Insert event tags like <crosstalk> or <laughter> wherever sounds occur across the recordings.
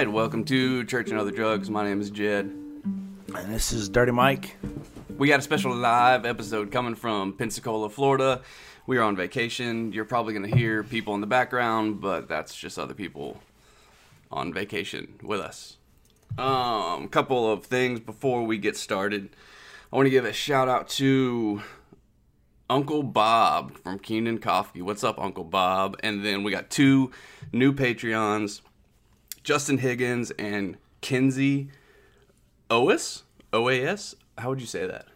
right, welcome to Church and Other Drugs. My name is Jed. And this is Dirty Mike. We got a special live episode coming from Pensacola, Florida. We are on vacation. You're probably going to hear people in the background, but that's just other people on vacation with us. Um, couple of things before we get started. I want to give a shout out to Uncle Bob from Keenan Coffee. What's up, Uncle Bob? And then we got two new Patreons, Justin Higgins and Kenzie Oas? OAS? How would you say that?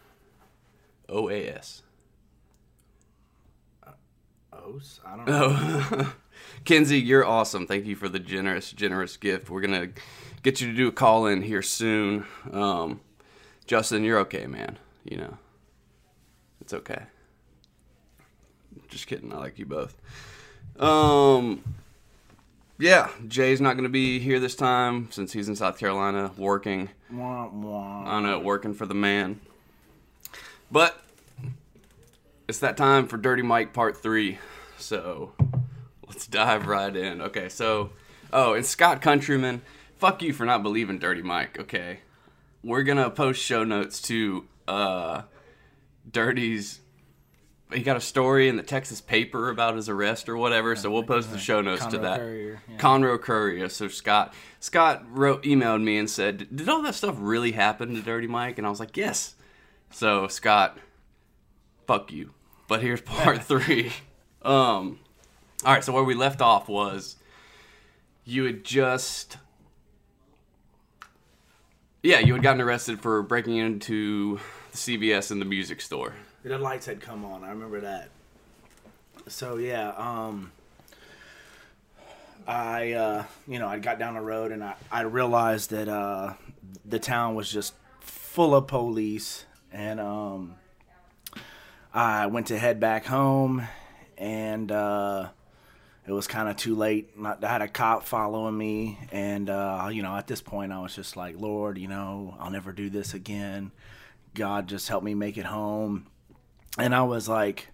OAS. Os? I don't know. <laughs> Oh, Kenzie, you're awesome. Thank you for the generous, generous gift. We're gonna get you to do a call in here soon. Um, Justin, you're okay, man. You know, it's okay. Just kidding. I like you both. Um, yeah, Jay's not gonna be here this time since he's in South Carolina working. Wah, wah. I know, working for the man. But it's that time for Dirty Mike Part 3. So let's dive right in. Okay, so, oh, and Scott Countryman, fuck you for not believing Dirty Mike, okay? We're gonna post show notes to uh, Dirty's. He got a story in the Texas paper about his arrest or whatever, so we'll post the show notes to that. Courier, yeah. Conroe Courier. So Scott, Scott wrote, emailed me and said, "Did all that stuff really happen to Dirty Mike?" And I was like, "Yes." So Scott, fuck you. But here's <laughs> part <laughs> three. Um, all right. So where we left off was you had just, yeah, you had gotten arrested for breaking into the CVS in the music store. The lights had come on. I remember that. So yeah, um, I uh, you know I got down the road and I, I realized that uh, the town was just full of police and um, I went to head back home and uh, it was kind of too late. I had a cop following me and uh, you know at this point I was just like Lord, you know I'll never do this again. God just help me make it home and I was like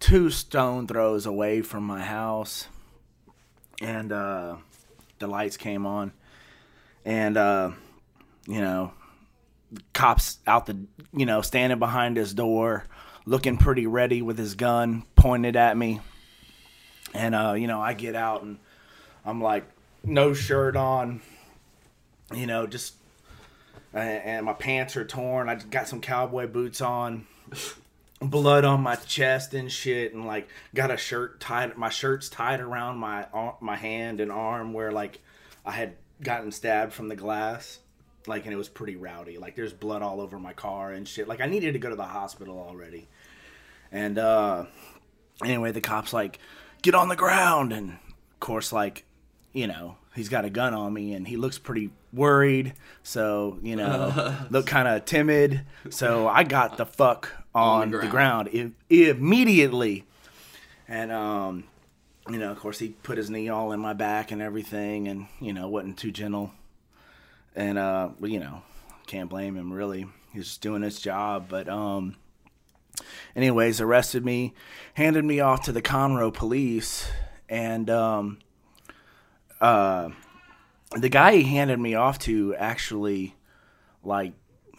two stone throws away from my house, and uh, the lights came on, and uh, you know, cops out the you know standing behind his door, looking pretty ready with his gun pointed at me, and uh, you know I get out and I'm like no shirt on, you know just. And and my pants are torn. I got some cowboy boots on blood on my chest and shit and like got a shirt tied my shirt's tied around my my hand and arm where like I had gotten stabbed from the glass like and it was pretty rowdy. Like there's blood all over my car and shit. Like I needed to go to the hospital already. And uh anyway the cops like get on the ground! And of course like you know he's got a gun on me and he looks pretty worried. So you know <laughs> look kind of timid. So i got the fuck on, the ground, i- immediately. And um you know of course he put his knee all in my back and everything and you know wasn't too gentle. And uh well, you know can't blame him really. He's just doing his job. But um anyways arrested me handed me off to the conroe police. And um uh the guy he handed me off to actually like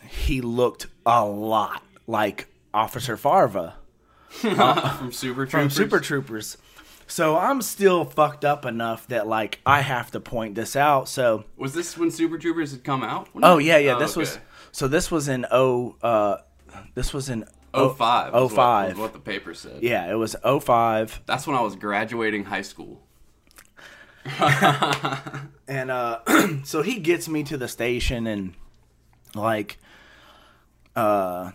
he looked a lot like officer farva <laughs> From Super from Troopers. super troopers so i'm still fucked up enough that like i have to point this out so Was this when Super Troopers had come out? oh yeah yeah Oh, this was so this was in oh uh this was in Oh five. oh was what- what the paper said. yeah it was oh five That's when I was graduating high school. <laughs> and uh <clears throat> so he gets me to the station and like uh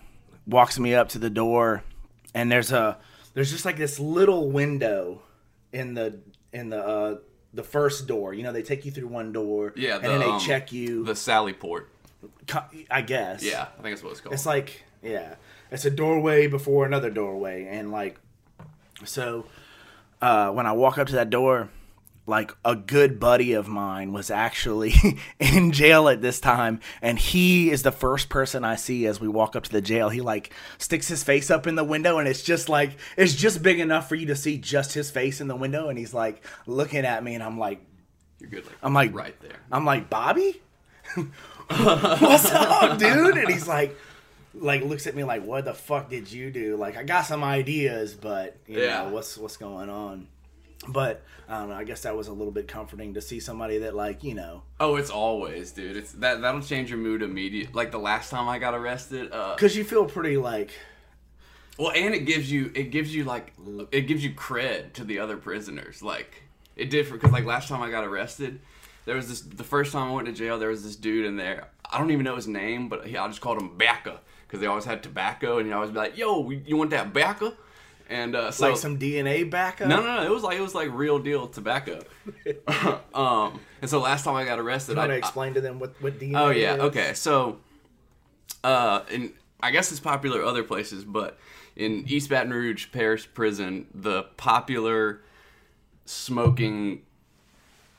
walks me up to the door and there's a there's just like this little window in the in the uh the first door you know they take you through one door Yeah, and then they um, check you The Sally Port. i guess Yeah, I think that's what it's called. it's like yeah it's a doorway before another doorway and like so uh when i walk up to that door like a good buddy of mine was actually <laughs> in jail at this time and he is the first person i see as we walk up to the jail he like sticks his face up in the window and it's just like it's just big enough for you to see just his face in the window and he's like looking at me and i'm like You're good. Like, I'm like right there. I'm like Bobby, <laughs> what's up, dude? And he's like, like looks at me like, what the fuck did you do? Like I got some ideas, but you Yeah. know what's what's going on. But I don't know. I guess that was a little bit comforting to see somebody that like you know Oh, it's always, dude. It's that that'll change your mood immediately. Like the last time I got arrested, uh, because you feel pretty like well, and it gives you it gives you like it gives you cred to the other prisoners. Like it did for because like last time I got arrested, there was this the first time I went to jail. There was this dude in there. I don't even know his name, but he, I just called him Bacca because they always had tobacco, and he always be like, "Yo, you want that Bacca?" And uh, so like some DNA backup. No, no, no. It was like it was like real deal tobacco. <laughs> um, and so last time I got arrested, I, to I- explain to them what what DNA. oh yeah, is. okay. So, uh, and I guess it's popular other places, but in East Baton Rouge Parish Prison, the popular smoking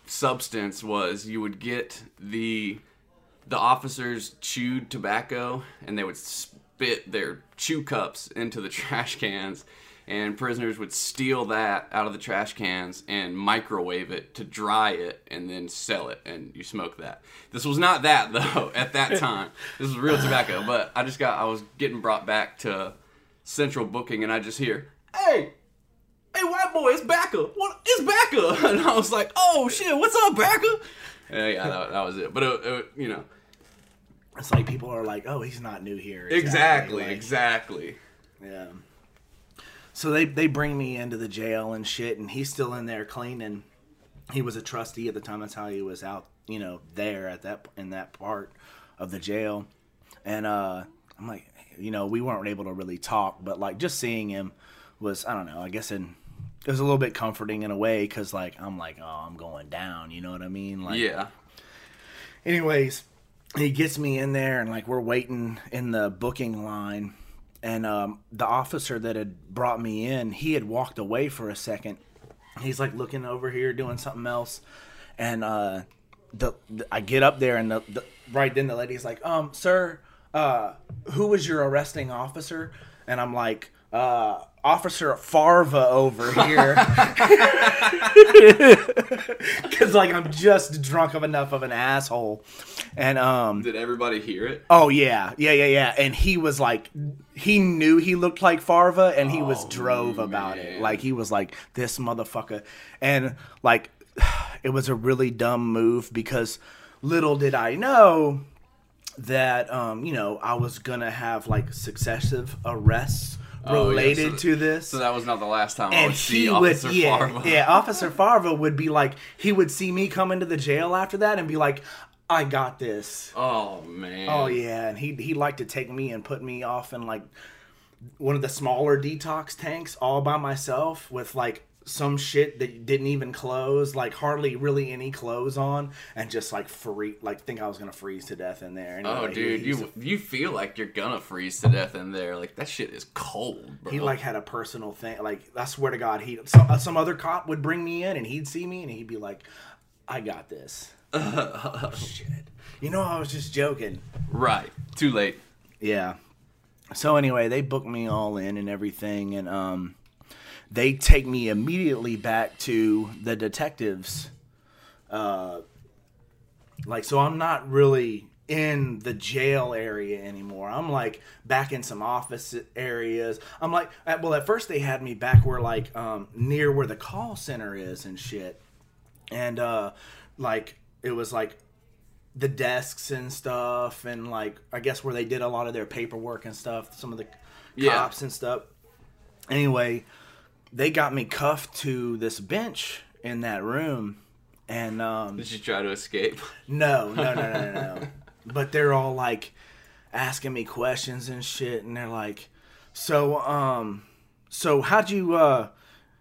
substance was you would get the the officers chewed tobacco and they would spit their chew cups into the <laughs> trash cans and prisoners would steal that out of the trash cans and microwave it to dry it and then sell it and you smoke that. This was not that <laughs> though at that time. This was real tobacco but i just got i was getting brought back to central booking and i just hear hey hey white boy it's Bacca what it's Bacca <laughs> and i was like oh shit what's up Bacca yeah, yeah that, that was it. But it, it, you know. It's like people are like, oh, he's not new here. exactly Like, exactly. Yeah. So they they bring me into the jail and shit, and he's still in there cleaning. He was a trustee at the time. That's how he was out, you know, there at that in that part of the jail. And uh, I'm like, you know, we weren't able to really talk, but like just seeing him was, I don't know, I guess in it was a little bit comforting in a way because like I'm like, oh, I'm going down. You know what I mean? Like, yeah anyways he gets me in there and like we're waiting in the booking line and um, the officer that had brought me in he had walked away for a second. He's like looking over here doing something else. And uh, the, the i get up there and the, the right then the lady's like um sir uh, who was your arresting officer? And i'm like uh, Officer Farva over here, <laughs> because like I'm just drunk of enough of an asshole, and um, did everybody hear it? Oh yeah, yeah, yeah, yeah. And he was like, he knew he looked like Farva, and he was Oh, drove about it. Like he was like this motherfucker, and like <sighs> it was a really dumb move because little did I know that um you know I was gonna have like successive arrests Oh, yeah, related so- to this so that was not the last time i and would see would, officer yeah, Farva. yeah. Officer Farva would be like, he would see me come into the jail after that and be like, "I got this." oh man Oh yeah, and he he liked to take me and put me off in like one of the smaller detox tanks all by myself with like some shit that didn't even close, like hardly really any clothes on, and just like free, like think I was gonna freeze to death in there. Oh, dude, you you feel like you're gonna freeze to death in there. Like that shit is cold, bro. He like had a personal thing. Like I swear to God, he some, uh, some other cop would bring me in and he'd see me and he'd be like, "I got this." oh, <laughs> shit. You know, I was just joking. right. Too late. Yeah. So anyway, they booked me all in and everything, and um, they take me immediately back to the detectives. Uh, like so, I'm not really in the jail area anymore. I'm like back in some office areas. I'm like, at, well, at first they had me back where like um, near where the call center is and shit, and uh, like it was like the desks and stuff and like I guess where they did a lot of their paperwork and stuff, some of the Yeah. cops and stuff. Anyway, they got me cuffed to this bench in that room and um Did you try to escape? no, no, no, no, no, <laughs> but they're all like asking me questions and shit, and they're like, "So, um, so how'd you, uh,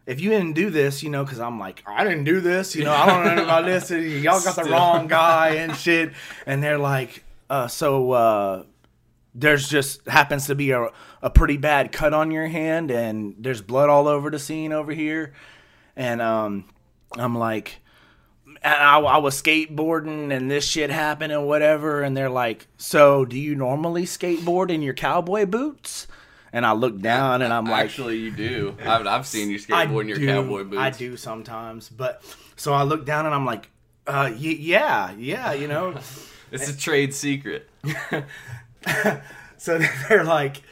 if you didn't do this, you know, because I'm like, I didn't do this, you know, I don't know about this, and y'all got the wrong guy and shit," and they're like, uh, so, uh, there's just happens to be a, a pretty bad cut on your hand and there's blood all over the scene over here and um i'm like I, I was skateboarding and this shit happened and whatever and they're like so do you normally skateboard in your cowboy boots and i look down and i'm like Actually, you do. I've, I've seen you skateboard in your do- cowboy boots. I do sometimes, but so I look down and I'm like, Uh, y- yeah, yeah, you know. <laughs> It's a trade secret. <laughs> so <laughs> they're like,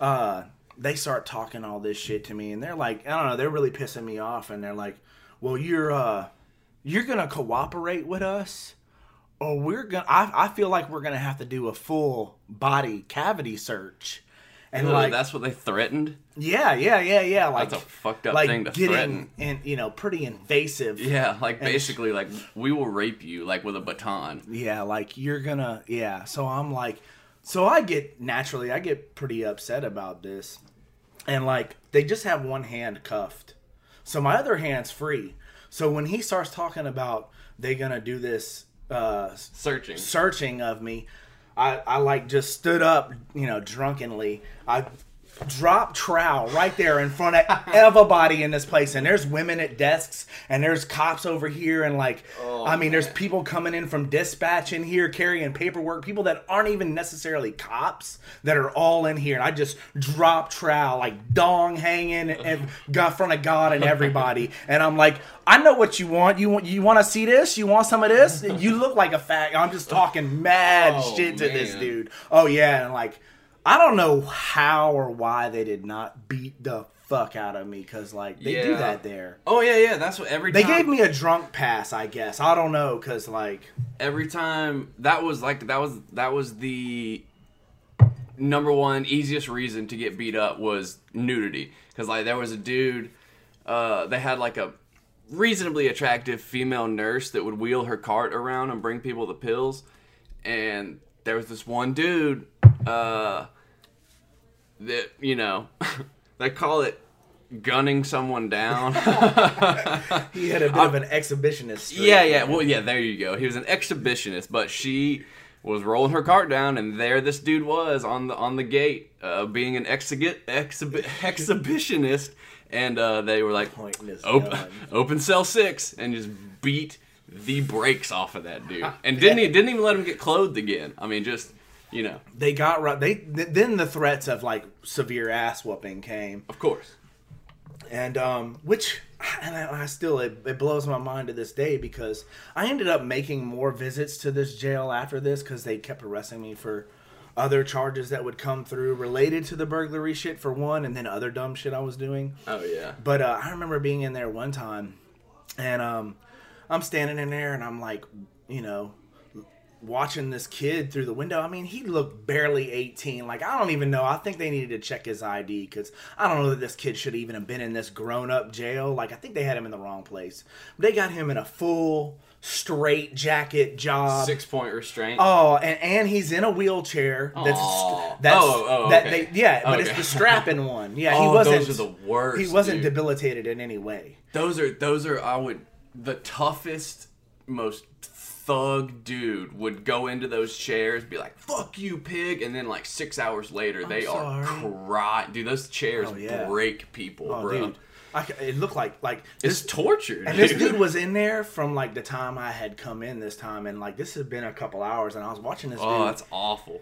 uh, they start talking all this shit to me, and they're like, I don't know, they're really pissing me off, and they're like, well, you're uh, you're gonna cooperate with us, or we're gonna. I, I feel like we're gonna have to do a full body cavity search, and Really, like, that's what they threatened. yeah, yeah, yeah, yeah, like That's a fucked up like thing to getting threaten. and you know pretty invasive. Yeah, like basically, like we will rape you, like with a baton. yeah like you're gonna yeah so i'm like so i get naturally i get pretty upset about this. And like they just have one hand cuffed. So my other hand's free. So when he starts talking about they gonna do this uh Searching. searching of me i i like just stood up you know drunkenly. I dropped trowel right there in front of <laughs> everybody in this place. And there's women at desks and there's cops over here and like Oh, i mean there's people coming in from dispatch in here carrying paperwork people that aren't even necessarily cops that are all in here. And i just drop trowel like dong hanging <laughs> in got front of god and everybody. And i'm like i know what you want. You want you want to see this? You want some of this? You look like a fat i'm just talking mad Oh, shit to this dude. Oh yeah and like I don't know how or why they did not beat the fuck out of me because like they do that there. Oh yeah, yeah. That's what every They time. gave me a drunk pass, I guess. I don't know because like every time that was like that was that was the number one easiest reason to get beat up was nudity because like there was a dude uh they had like a reasonably attractive female nurse that would wheel her cart around and bring people the pills and there was this one dude uh that you know <laughs> they call it gunning someone down <laughs> he had a bit of an exhibitionist. streak. Yeah, yeah. Well, yeah. There you go. He was an exhibitionist, but she was rolling her cart down, and there this dude was on the on the gate, uh, being an exhi- exhibi- exhibitionist, and uh, they were like, open, open cell six, and just beat the brakes off of that dude, <laughs> and didn't he, didn't even let him get clothed again. I mean, just you know, They got right. They th- then the threats of like severe ass whooping came, of course. and um, which and I, I still it, it blows my mind to this day because I ended up making more visits to this jail after this because they kept arresting me for other charges that would come through related to the burglary shit for one, and then other dumb shit I was doing. Oh yeah. But uh, I remember being in there one time, and um, I'm standing in there, and I'm like, you know, watching this kid through the window. I mean, he looked barely 18. Like, I don't even know. I think they needed to check his ID because I don't know that this kid should even have been in this grown up jail. Like, I think they had him in the wrong place. They got him in a full straight jacket job. Six point restraint. Oh, and, and he's in a wheelchair. That's Aw. Oh, that's Oh, oh, that they yeah, but Okay. it's the strapping one. <laughs> Yeah, he Oh, wasn't. those are the worst, He wasn't dude. debilitated in any way. Those are those are I would the toughest, most thug dude would go into those chairs, be like "fuck you, pig," and then like six hours later they are sorry. crying. Dude, those chairs Oh, yeah. break people, Oh, bro. dude, I, it looked like like It's this. torture. And this dude was in <laughs> there from like the time I had come in this time, and like this had been a couple hours, and I was watching this Oh, dude, that's awful.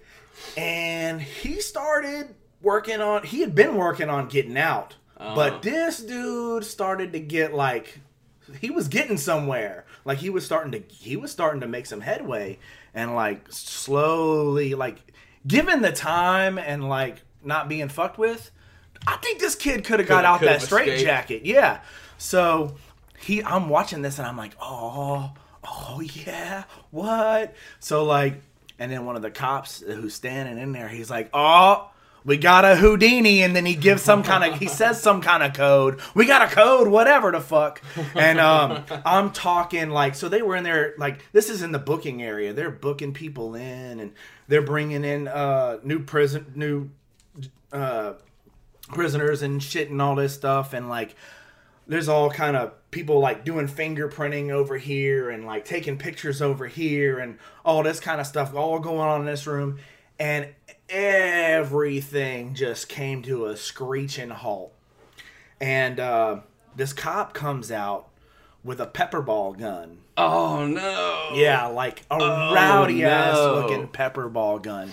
and he started working on. He had been working on getting out, Uh-huh. but this dude started to get like he was getting somewhere. Like he was starting to he was starting to make some headway, and like slowly, like given the time and like not being fucked with, I think this kid could have got out that straight jacket. Yeah. So he, I'm watching this and I'm like, oh, oh yeah, what? So like, and then one of the cops who's standing in there, he's like, oh. We got a Houdini, and then he gives some kind of, he says some kind of code. We got a code, whatever the fuck. And um, I'm talking like, so they were in there, like, this is in the booking area. They're booking people in, and they're bringing in uh, new prison, new uh, prisoners and shit and all this stuff and like there's all kind of people like doing fingerprinting over here and like taking pictures over here and all this kind of stuff all going on in this room and everything just came to a screeching halt and uh, this cop comes out with a pepper ball gun Oh no. yeah, like a Oh, rowdy ass looking pepper ball gun.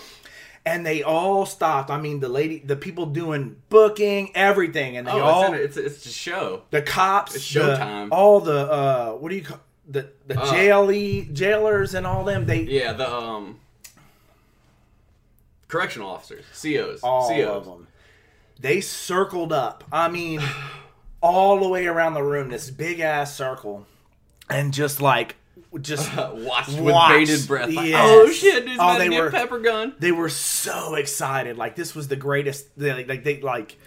And they all stopped. I mean, the lady, the people doing booking, everything, and they Oh, all it's, in, it's a show. the cops, It's the- showtime. all the uh, what do you call the the Uh. jaily jailers and all them. They Yeah, the um correctional officers, COs, all COs. of them. They circled up. I mean, all the way around the room, this big ass circle, and just like, just <laughs> watched with bated breath. Like, yes. Oh shit, dude's Oh, they were- pepper gun. they were so excited. Like this was the greatest. They, like they like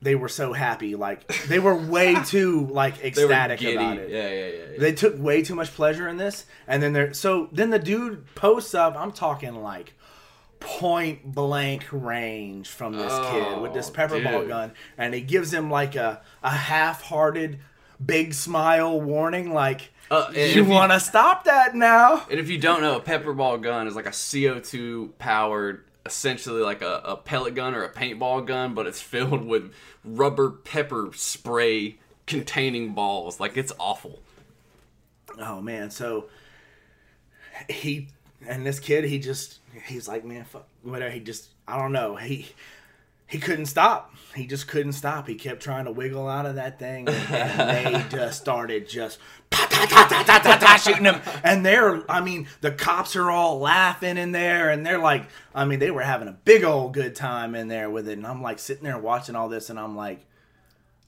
they were so happy. Like they were way <laughs> too like ecstatic about it. Yeah, yeah, yeah. yeah. They took way too much pleasure in this, and then they're so then the dude posts up. I'm talking like point blank range from this kid with this Oh, pepper ball gun, and he gives him like a a half hearted big smile warning, like Uh, you you- want to stop that now. And if you don't know, a pepper ball gun is like a CO2 powered, essentially like a, a pellet gun or a paintball gun, but it's filled with rubber pepper spray containing balls. Like it's awful. Oh man, so he and this kid, he just he's like, man, fuck whatever. He just I don't know. He he couldn't stop. He just couldn't stop. He kept trying to wiggle out of that thing, and, and they <laughs> just started just shooting him. And they're, I mean, the cops are all laughing in there, and they're like, I mean, they were having a big old good time in there with it. And I'm like sitting there watching all this, and I'm like.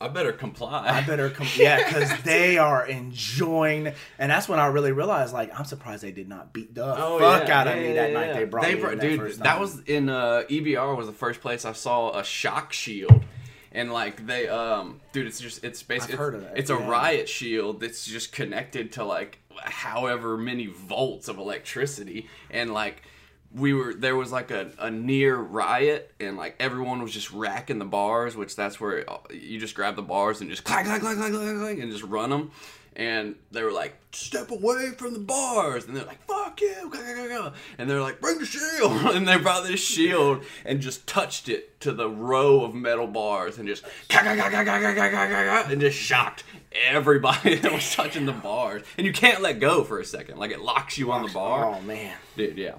I better comply. I better come, yeah, because <laughs> they are enjoying, and that's when I really realized, like, I'm surprised they did not beat the fuck out of me that night. They brought me brought- dude. that that was in uh, EBR was the first place I saw a shock shield, and like they um, dude, it's just it's basically I've heard of that, It's a riot shield that's just connected to like however many volts of electricity, and like we were there was like a, a near riot and like everyone was just racking the bars which that's where you just grab the bars and just clack clack clack clack clack, clack and just run them and they were like step away from the bars and they're like fuck you and they're like bring the shield and they brought this shield and just touched it to the row of metal bars and just and just shocked everybody that was touching the bars and you can't let go for a second like it locks you on the bar oh man dude yeah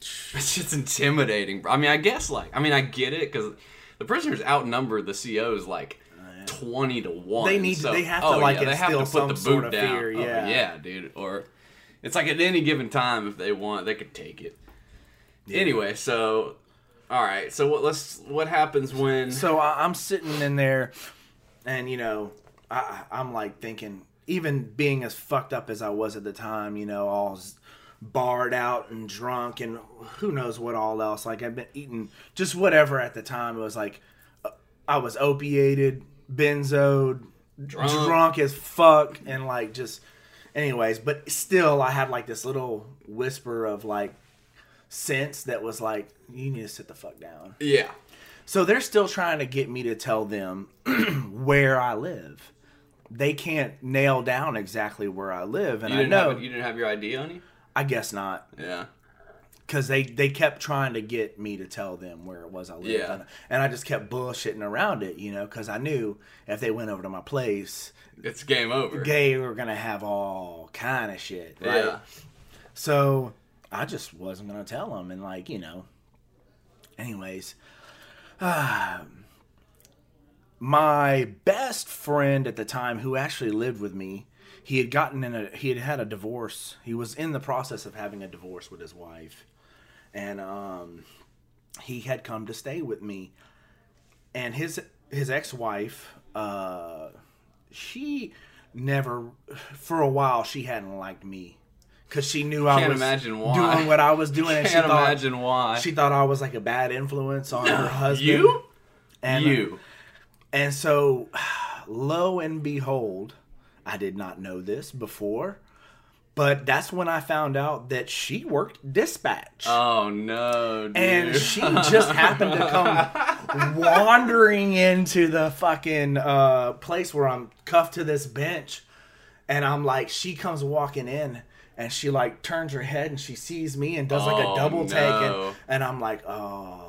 <laughs> it's just intimidating i mean i guess like i mean i get it because the prisoners outnumber the co's like 20 to 1 They need so, they have to, oh, like, yeah, they have to put the boot down. fear, Oh, yeah. yeah dude or it's like at any given time if they want they could take it. Anyway so all right so what let's what happens when So I, I'm sitting in there, and you know, I, I- I'm like thinking, even being as fucked up as I was at the time, you know, all s- barred out and drunk, and who knows what all else. Like I've been eating just whatever at the time. It was like uh, I was opiated, benzoed, Drunk. drunk, as fuck, and like just. Anyways, but still, I had like this little whisper of like sense that was like, you need to sit the fuck down. yeah So they're still trying to get me to tell them <clears throat> where I live. They can't nail down exactly where I live, and I know. have you didn't have your id on you I guess not, yeah because they they kept trying to get me to tell them where it was I lived, Yeah. and, I just kept bullshitting around it, you know, because I knew if they went over to my place, it's game over they were gonna have all kind of shit, right? yeah So I just wasn't gonna tell them, and like you know. Anyways, um, <sighs> my best friend at the time, who actually lived with me, he had gotten in a he had had a divorce. He was in the process of having a divorce with his wife, and um, he had come to stay with me. And his his ex wife, uh, she never for a while she hadn't liked me because she knew I Can't was imagine why. doing what I was <laughs> doing. And she can't thought, imagine why she thought I was like a bad influence on her <laughs> husband. you and, you and so, <sighs> lo and behold, I did not know this before, but that's when I found out that she worked dispatch. Oh no, dude. and she just happened to come <laughs> wandering into the fucking uh, place where I'm cuffed to this bench. And I'm like, she comes walking in and she like turns her head and she sees me and does like Oh, a double take. And, and I'm like, oh,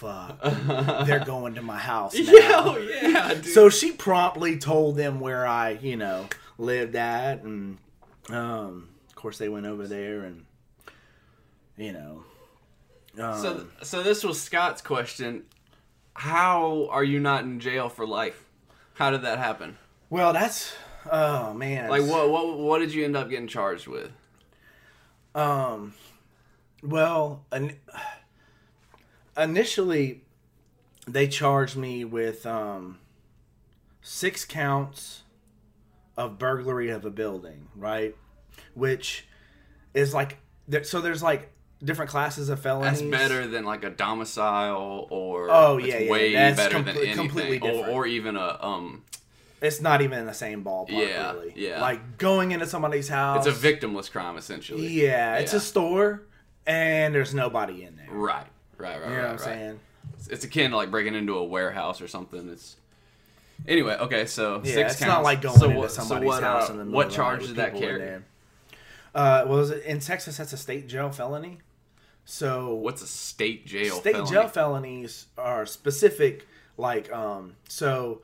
fuck. <laughs> They're going to my house <laughs> now. yeah, yeah, dude. So she promptly told them where I, you know, lived at, and um, of course they went over there, and you know, um, So, so this was Scott's question. How are you not in jail for life? How did that happen? well, that's Oh man. Like what what what did you end up getting charged with? Um, well, in, initially, they charged me with um, six counts of burglary of a building, right? Which is like, so there's like different classes of felonies. That's better than like a domicile or Oh, it's yeah, yeah, way that's better comple- than anything. completely or, different. or even a um It's not even in the same ballpark, Yeah, really. yeah. Like going into somebody's house. it's a victimless crime essentially. Yeah, it's a store, and there's nobody in there. Right. Right, right, You know right, what I'm right. saying? It's, it's akin to like breaking into a warehouse or something. It's Anyway, okay, so Yeah, six it's counts. not like going so into what, so somebody's what, house uh, in the middle What of charge did that carry? Uh, well, it- in Texas, that's a state jail felony. So What's a state jail state felony? jail felonies are specific, like um, so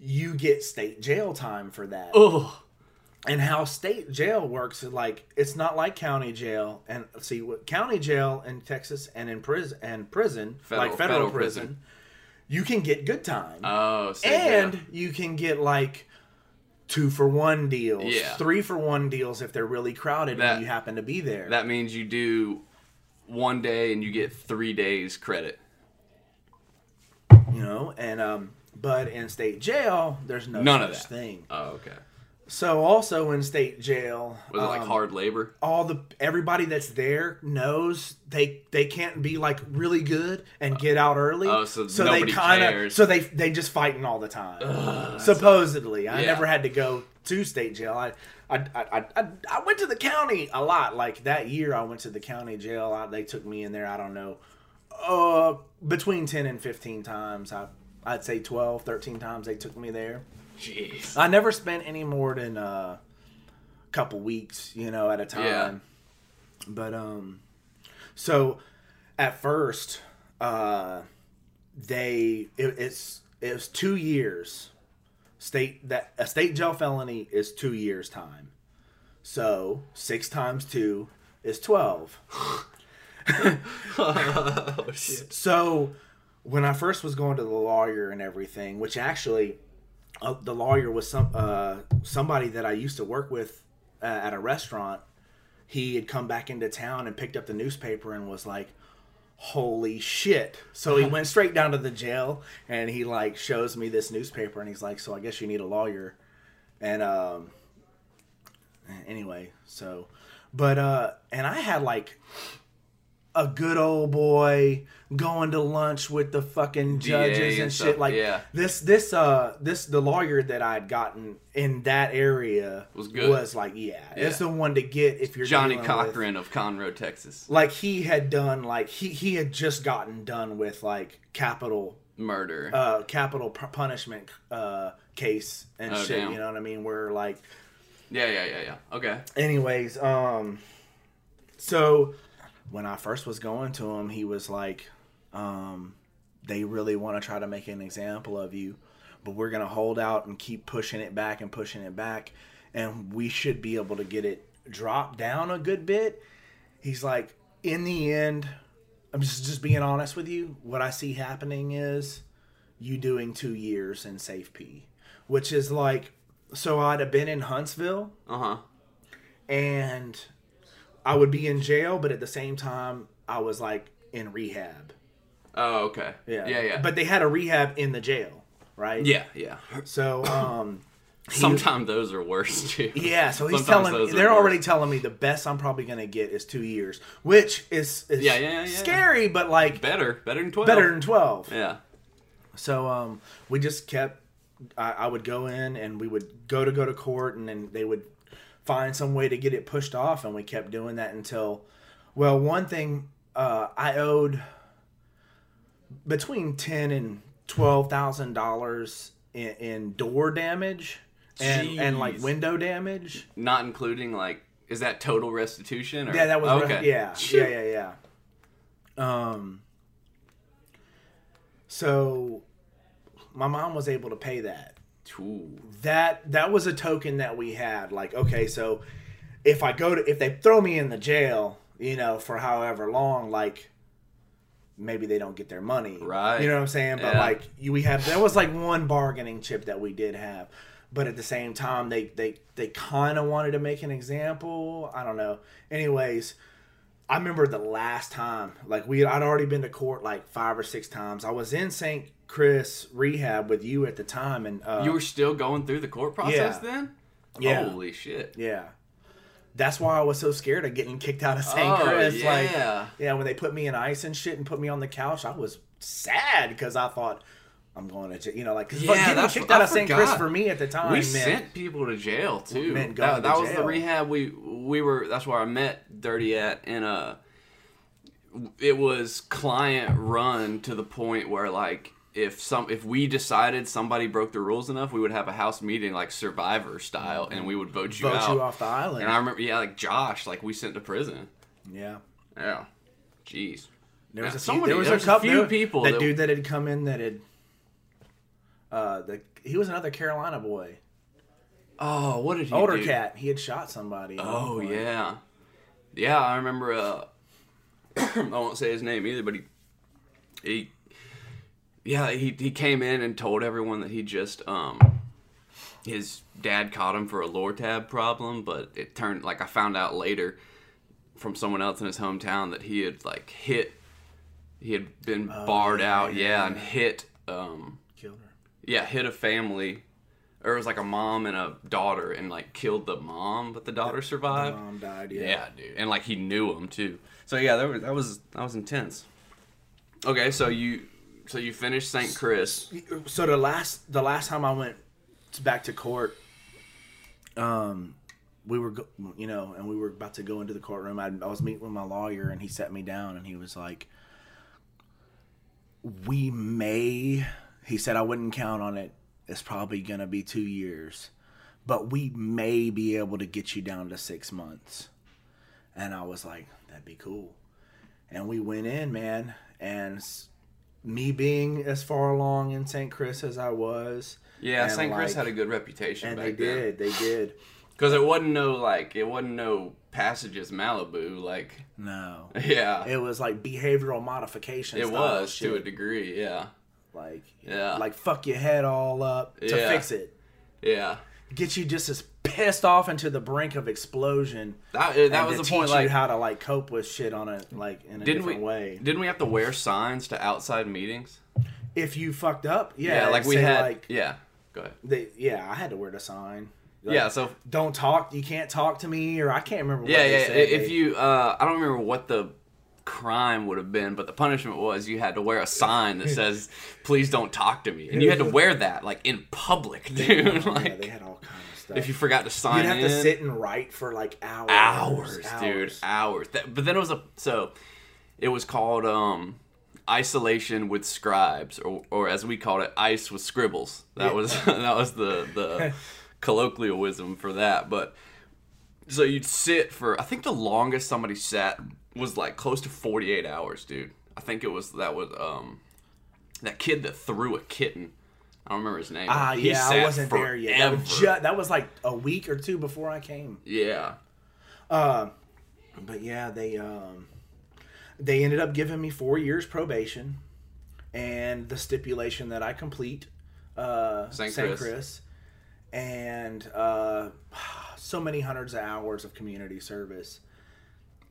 you get state jail time for that. Oh, And how state jail works like it's not like county jail. And see, what county jail in Texas and in prison and prison, Federal- like federal, federal prison, prison. you can get good time. oh, and jail. you can get like two for one deals, Yeah. three for one deals if they're really crowded That- and you happen to be there. that means you do one day and you get three days credit. you know, and um, but in state jail, there's no None such of that. thing. Oh, okay. So also in state jail, Was it like um, hard labor? all the everybody that's there knows they they can't be like really good and get out early. Oh, so they nobody kinda cares. so they they just fighting all the time. Supposedly, I Yeah. never had to go to state jail. I I, I, I, I went to the county a lot. Like that year, I went to the county jail. I, they took me in there. I don't know, uh, between ten and fifteen times. I I'd say 12, 13 times they took me there. Jeez. I never spent any more than a couple weeks, you know, at a time. Yeah. But um, so at first, uh, they it, it's it was two years. State that a state jail felony is two years time. So six times two is twelve. <laughs> oh shit. So when I first was going to the lawyer and everything, which actually uh, the lawyer was some uh, somebody that I used to work with uh, at a restaurant. He had come back into town and picked up the newspaper and was like, "Holy shit!" So he went straight down to the jail and he like shows me this newspaper and he's like, "So I guess you need a lawyer." And um, anyway, so but uh, and I had like a good old boy going to lunch with the fucking judges DA and, and shit like yeah. this this uh this the lawyer that I'd gotten in that area Was good. was like yeah, it's the one to get if you're Johnnie Cochran of Conroe, Texas. like he had done like he he had just gotten done with like capital Murder. uh capital pu- punishment uh case and Oh, shit damn. you know what I mean where like yeah, yeah, yeah, yeah. Okay. anyways um so when i first was going to him he was like um they really want to try to make an example of you but we're gonna hold out and keep pushing it back and pushing it back and we should be able to get it dropped down a good bit he's like in the end i'm just just being honest with you what i see happening is you doing two years in SAFP which is like so i'd have been in huntsville Uh huh. and I would be in jail, but at the same time, I was like in rehab. Oh, okay. Yeah, Yeah, yeah. But they had a rehab in the jail, right? yeah, yeah. So, um, <coughs> Sometimes those are worse too. yeah. So he's Sometimes telling those me are they're worse. already telling me the best I'm probably gonna get is two years, which is, is Yeah, yeah, yeah, yeah. scary, but like better, better than twelve. better than twelve. Yeah. So um, we just kept. I, I would go in and we would go to go to court, and then they would find some way to get it pushed off, and we kept doing that until. Well, one thing uh, I owed between ten and twelve thousand dollars in, in door damage and and like window damage. Not including like, is that total restitution? Or? Yeah, that was okay. yeah, yeah, yeah, yeah. Um. So, my mom was able to pay that. Ooh. That that was a token that we had. Like, okay, so if I go to if they throw me in the jail, you know, for however long, like maybe they don't get their money. Right. You know what I'm saying? But Yeah. like you, we have there was like one bargaining chip that we did have. but at the same time they they they kind of wanted to make an example. I don't know. Anyways, I remember the last time like we I'd already been to court like five or six times. I was in St. Chris rehab with you at the time, and uh, You were still going through the court process Yeah. then? Yeah. Holy shit. yeah. That's why I was so scared of getting kicked out of St. Oh, Chris. Like, yeah. yeah, when they put me in ice and shit and put me on the couch, I was sad because I thought I'm going to, j- you know, like Yeah, getting that's- kicked I out of St. Chris for me at the time. we meant- sent people to jail too. That, to that was the rehab we we were. That's where I met Dirty at, and uh, it was client run to the point where like if some if we decided somebody broke the rules enough, we would have a house meeting like Survivor style, and we would vote you vote out. you off the island. And I remember, yeah, like Josh, like we sent to prison. yeah. Yeah, jeez. There was a few, many- there was there's a a couple few there- people That, that- dude that had come in that had, uh, the he was another Carolina boy, Oh, what did he older do? cat. He had shot somebody. Oh yeah, yeah. I remember. Uh, <clears throat> I won't say his name either, but he, he, yeah, he he came in and told everyone that he just um, his dad caught him for a Lortab problem, but it turned like I found out later from someone else in his hometown that he had like hit, he had been barred Oh, yeah, out, yeah, yeah, and hit um killed her. yeah, hit a family, or it was like a mom and a daughter, and like killed the mom, but the daughter survived. The Mom died. Yeah. yeah. dude, and like he knew him too. So yeah, that was that was that was intense. Okay, so you so you finished St. Chris. so the last the last time I went to- back to court, um, we were go- you know, and we were about to go into the courtroom. I, I was meeting with my lawyer, and he sat me down, and he was like, "We may," he said, "I wouldn't count on it. It's probably gonna be two years, but we may be able to get you down to six months." And I was like, "That'd be cool." And we went in, man, and me being as far along in St. Chris as I was. Yeah, and, St. Chris like- had a good reputation And back they did, they did. because it wasn't no like it wasn't no passages Malibu like No, <laughs> yeah it was like behavioral modification. it was shit. to a degree yeah like Yeah. like fuck your head all up to Yeah. fix it. yeah Get you just as pissed off into the brink of explosion. that that was the point you like how to like cope with shit on a like in a didn't we different way. didn't we have to wear signs to outside meetings If you fucked up, yeah, like we had like yeah go ahead they, yeah, I had to wear the sign. Like, yeah so don't talk. You can't talk to me, or I can't remember. What Yeah, they yeah. said. If They- you, uh, I don't remember what the crime would have been, but the punishment was you had to wear a sign that says, <laughs> "Please don't talk to me," and you had to <laughs> wear that like in public, dude. yeah, like they had all kinds stuff. if you forgot to sign You'd have in, to sit and write for like hours, hours, dude, hours. hours. That, but then it was a so it was called um isolation with scribes, or or as we called it, ice with scribbles. That Yeah. was <laughs> that was the the <laughs> colloquialism for that. But so you'd sit for I think the longest somebody sat was like close to forty eight hours, dude. I think it was that was um that kid that threw a kitten. I don't remember his name. Ah, He yeah, I wasn't there yet. That was, ju- that was like a week or two before I came. yeah. But yeah, they um, they ended up giving me four years probation, and the stipulation that I complete uh. St. Chris. Chris, and uh, <sighs> so many hundreds of hours of community service.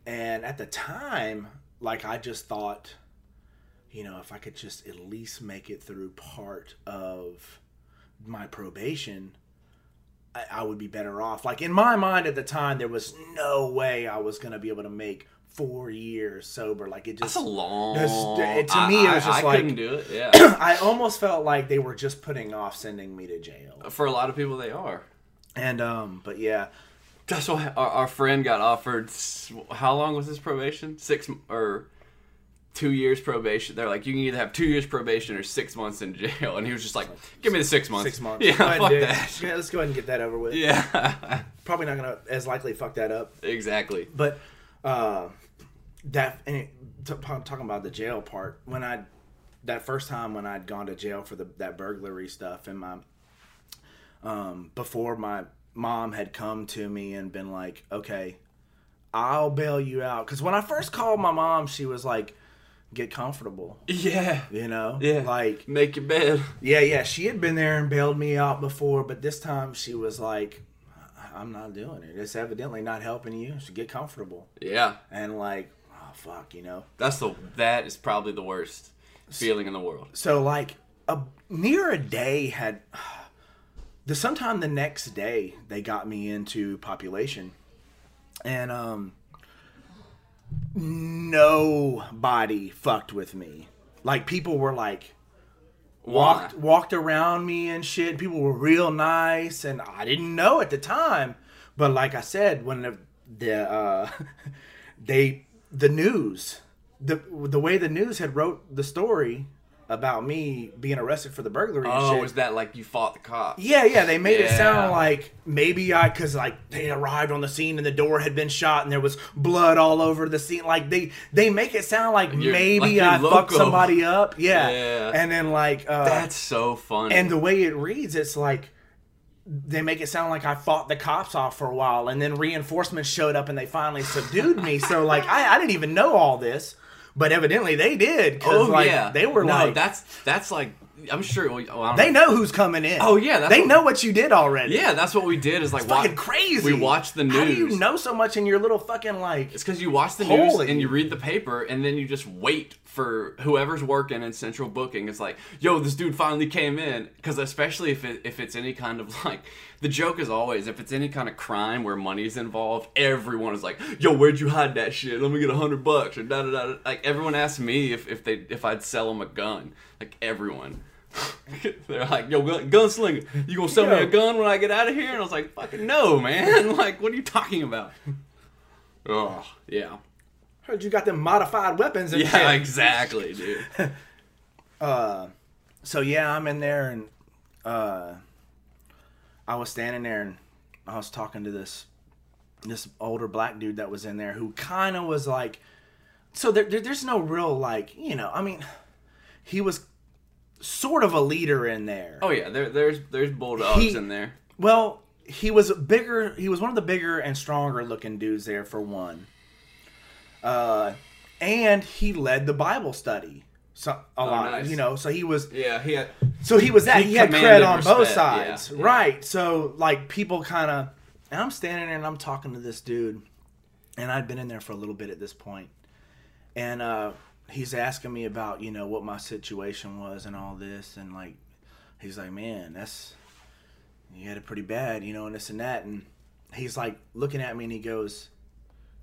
And at the time, like I just thought, you know, if I could just at least make it through part of my probation, I, I would be better off. Like in my mind at the time, there was no way I was gonna be able to make four years sober. Like it just That's a long. That's- to me, it was I- just I like- couldn't do it. Yeah, <clears throat> I almost felt like they were just putting off sending me to jail. for a lot of people, they are. And um, but yeah, That's why our, our friend got offered. How long was his probation? Six or two years probation. They're like, you can either have two years probation or six months in jail. And he was just like, give me the six months. six months. <laughs> Yeah, fuck that. Yeah, let's go ahead and get that over with. Yeah, <laughs> Probably not gonna as likely fuck that up. exactly. But uh, that and it, t- talking about the jail part when I that first time when I'd gone to jail for the that burglary stuff and my um before my mom had come to me and been like, okay, I'll bail you out because when I first called my mom, she was like. Get comfortable. Yeah. You know, Yeah. like Make your bed. yeah, yeah. She had been there and bailed me out before, but this time she was like, "I'm not doing it. It's evidently not helping you. So get comfortable." Yeah. And like, oh fuck, you know. That's the that is probably the worst feeling in the world. So like a near a day had the sometime the next day they got me into population and um nobody fucked with me. Like people were like walked Why? walked around me and shit. People were real nice and I didn't know at the time. But like I said, when the, the uh <laughs> they the news the the way the news had wrote the story about me being arrested for the burglary and Oh, shit. is that like you fought the cops? Yeah, yeah, they made it sound like maybe I, cause like they arrived on the scene and the door had been shot and there was blood all over the scene. Like they they make it sound like You're- maybe like I fucked somebody up. Yeah, Yeah. and then like uh, That's so funny. and the way it reads, it's like they make it sound like I fought the cops off for a while, and then reinforcements showed up and they finally subdued me. So like I, I didn't even know all this, but evidently they did oh like yeah, they were no, like that's that's like I'm sure. Well, I don't they know who's coming in. Oh, yeah, that's they what- know what you did already. Yeah, that's what we did. Is like wa- fucking crazy. We watched the news. How do you know so much in your little fucking like? It's because you watch the news and you read the paper, and then you just wait for whoever's working in central booking. It's like, yo, this dude finally came in. Because especially if it, if it's any kind of <laughs> like, the joke is always if it's any kind of crime where money's involved, everyone is like, yo, where'd you hide that shit? Let me get a hundred bucks or da da da. Like everyone asks me if, if they if I'd sell them a gun. Like everyone. <laughs> They're like, yo, gun, gunslinger, you gonna sell me a gun when I get out of here? And I was like, fucking no, man. <laughs> Like, what are you talking about? Oh, yeah. Heard you got them modified weapons and Yeah, shit. exactly, dude. <laughs> So yeah, I'm in there and uh, I was standing there and I was talking to this this older black dude that was in there who kind of was like, so there, there, there's no real like you know I mean, he was sort of a leader in there. Oh yeah, there, there's there's bulldogs He- in there. Well, he was bigger. He was one of the bigger and stronger looking dudes there for one. Uh, and he led the Bible study. So a lot, Oh, nice. you know. So he was. Yeah, he had. So he was that. He He, had cred on both sides, yeah, yeah. right? So like people kind of. And I'm standing there and I'm talking to this dude, and I'd been in there for a little bit at this point, and uh, he's asking me about you know what my situation was and all this, and like he's like, man, that's you had it pretty bad, you know, and this and that, and he's like looking at me and he goes,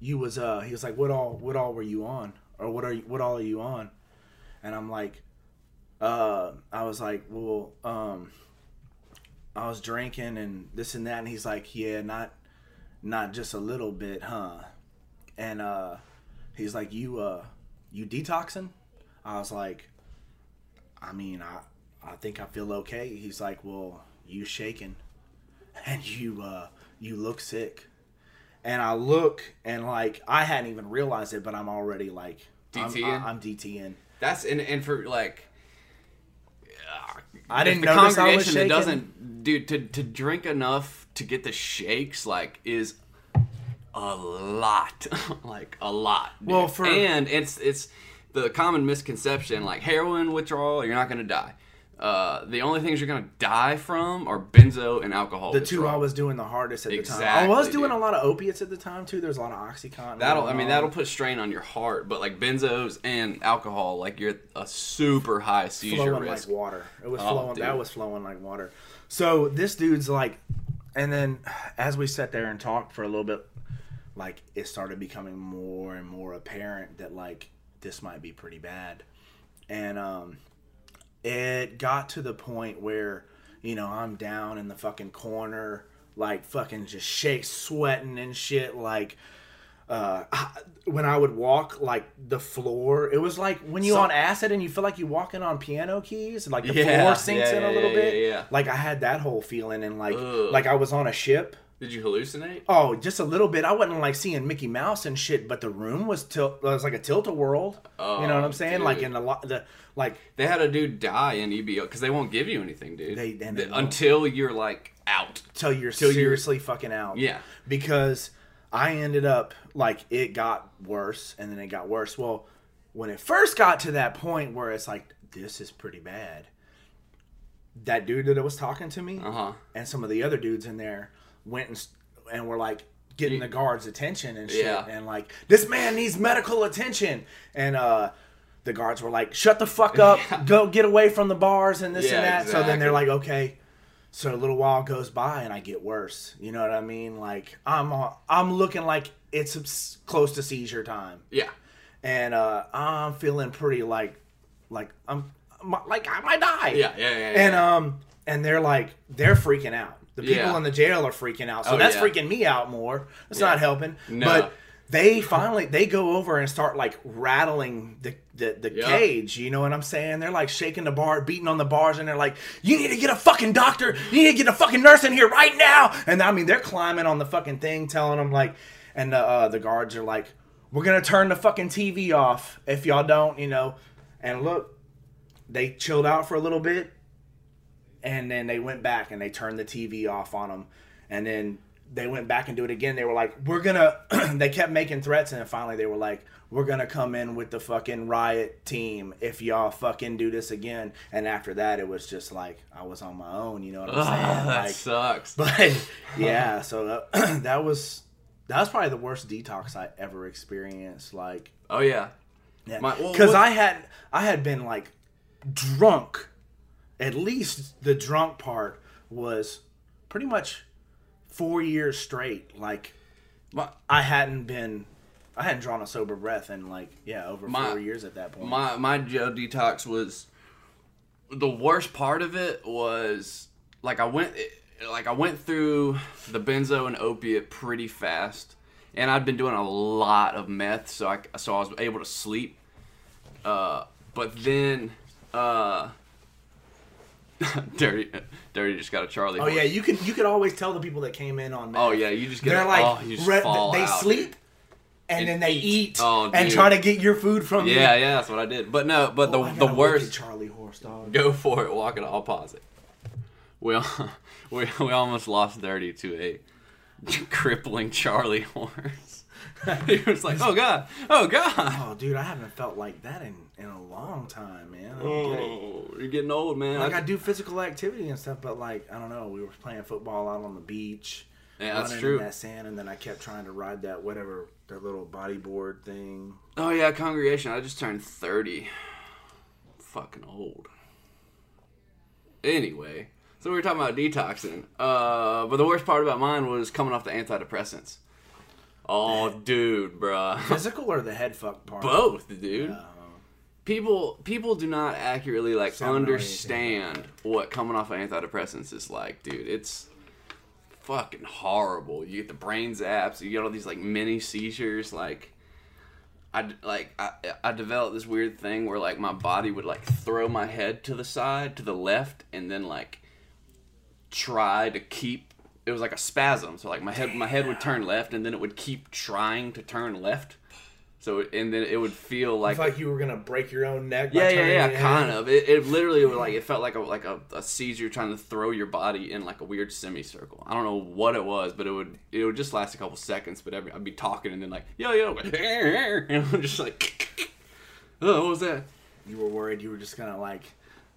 you was uh, he was like, what all, what all were you on, or what are you, what all are you on, and I'm like, uh, I was like, well, um, I was drinking and this and that, and he's like, yeah, not, not just a little bit, huh? And uh, he's like, you uh, you detoxing? I was like, I mean, I, I think I feel okay. He's like, well, you shaking, <laughs> and you uh, you look sick. And I look and like I hadn't even realized it, but I'm already like I'm, DTing? I'm DTing. That's and and for like. I didn't the notice I was congregation that doesn't dude to to drink enough to get the shakes like is a lot <laughs> like a lot dude. Well, for- and it's it's the common misconception like heroin withdrawal you're not gonna die uh, the only things you're gonna die from are benzo and alcohol The two. I was doing the hardest at the time. I was doing dude. a lot of opiates at the time too. There's a lot of OxyContin. That'll, I mean, that'll put strain on your heart, but like benzos and alcohol, like you're a super high seizure flowing risk. like water. It was Oh, flowing. dude. That was flowing like water. So this dude's like, and then as we sat there and talked for a little bit, like it started becoming more and more apparent that like this might be pretty bad, and um, it got to the point where you know I'm down in the fucking corner, like fucking just shake, sweating and shit, like uh, I- when I would walk, like the floor, it was like when you So- on acid and you feel like you're walking on piano keys, like the Yeah, floor sinks yeah, in a little yeah, bit. Like I had that whole feeling, and like Ugh. like I was on a ship. Did you hallucinate? Oh, just a little bit. I wasn't like seeing Mickey Mouse and shit, but the room was tilt. Was like a tilt a world. Oh, you know what Oh, I'm saying? Like in a lot the like They had a dude die in EBO because they won't give you anything, dude. They- they Th- until you're like out. till you're Till you're- seriously fucking out. Yeah. Because I ended up like it got worse and then it got worse. Well, when it first got to that point where it's like, this is pretty bad. That dude that was talking to me Uh huh. and some of the other dudes in there went and, and were like getting the guards' attention and shit, Yeah. and like this man needs medical attention, and uh, the guards were like, "Shut the fuck up, <laughs> go get away from the bars and this Yeah, and that." So then they're like, "Okay." So a little while goes by and I get worse. You know what I mean? Like I'm uh, I'm looking like it's close to seizure time, Yeah. and uh, I'm feeling pretty like like I'm like I might die. Yeah. Yeah. Yeah. And yeah. um, and they're like, they're freaking out. The people Yeah. in the jail are freaking out. So Oh, that's yeah. freaking me out more. It's Yeah. not helping. No. But <laughs> they finally they go over and start like rattling the the, the Yeah. cage. You know what I'm saying? They're like shaking the bar, beating on the bars, and they're like, "You need to get a fucking doctor. You need to get a fucking nurse in here right now." And I mean, they're climbing on the fucking thing, telling them like, and the uh, the guards are like, "We're gonna turn the fucking TV off if y'all don't," you know. And look, they chilled out for a little bit and then they went back and they turned the TV off on them, and then they went back and do it again. They were like, "We're gonna," <clears throat> they kept making threats, and then finally they were like, "We're gonna come in with the fucking riot team if y'all fucking do this again." And after that, it was just like I was on my own. You know what I'm Ugh, saying? that Like, sucks. <laughs> but yeah, so that, <clears throat> that was that was probably the worst detox I ever experienced. Like, oh yeah. yeah, My- well, because I had I had been like drunk. At least the drunk part was pretty much four years straight. Like I hadn't been, I hadn't drawn a sober breath in like yeah over My- four years at that point. my my jail detox was the worst part of it was like I went like I went through the benzo and opiate pretty fast, and I'd been doing a lot of meth, so I so I was able to sleep. Uh, but then, uh, <laughs> dirty, dirty just got a Charlie. oh horse. yeah, you can you could always tell the people that came in on. Oh yeah, you just get. they're a- like oh, re- they out, sleep. And, And then they eat. eat Oh, and try to get your food from you. Yeah, yeah, that's what I did. But no, but Oh, the the worst. Charlie horse dog. Go for it. Walk it all opposite. We al- <laughs> we we almost lost Dirty to a <laughs> crippling Charlie horse. <laughs> he was like, "Oh God, oh God." Oh, dude, I haven't felt like that in, in a long time, man. I don't get. Oh, you're getting old, man. Like I- I do physical activity and stuff, but like I don't know. We were playing football out on the beach, yeah, that's true. in that sand, and then I kept trying to ride that whatever that little bodyboard thing. Oh yeah, congregation. I just turned thirty. Fucking old. Anyway, so we were talking about detoxing. Uh, but the worst part about mine was coming off the antidepressants. Oh, dude, bruh. <laughs> Physical or the head fuck part? Both, dude. Uh, People people do not accurately like Sound understand what coming off of antidepressants is like, dude. It's fucking horrible. You get the brain zaps. You get all these like mini seizures. Like, I like I, I developed this weird thing where like my body would like throw my head to the side to the left and then like try to keep. It was like a spasm. So like my head my head would turn left and then it would keep trying to turn left. So and then it would feel like like you were gonna break your own neck. by yeah, yeah, yeah, kind of. It, it literally was like it felt like a like a, a seizure trying to throw your body in like a weird semicircle. I don't know what it was, but it would it would just last a couple seconds. But every, I'd be talking and then like yo yo, <laughs> and I'm just like, <laughs> oh, what was that? You were worried you were just gonna like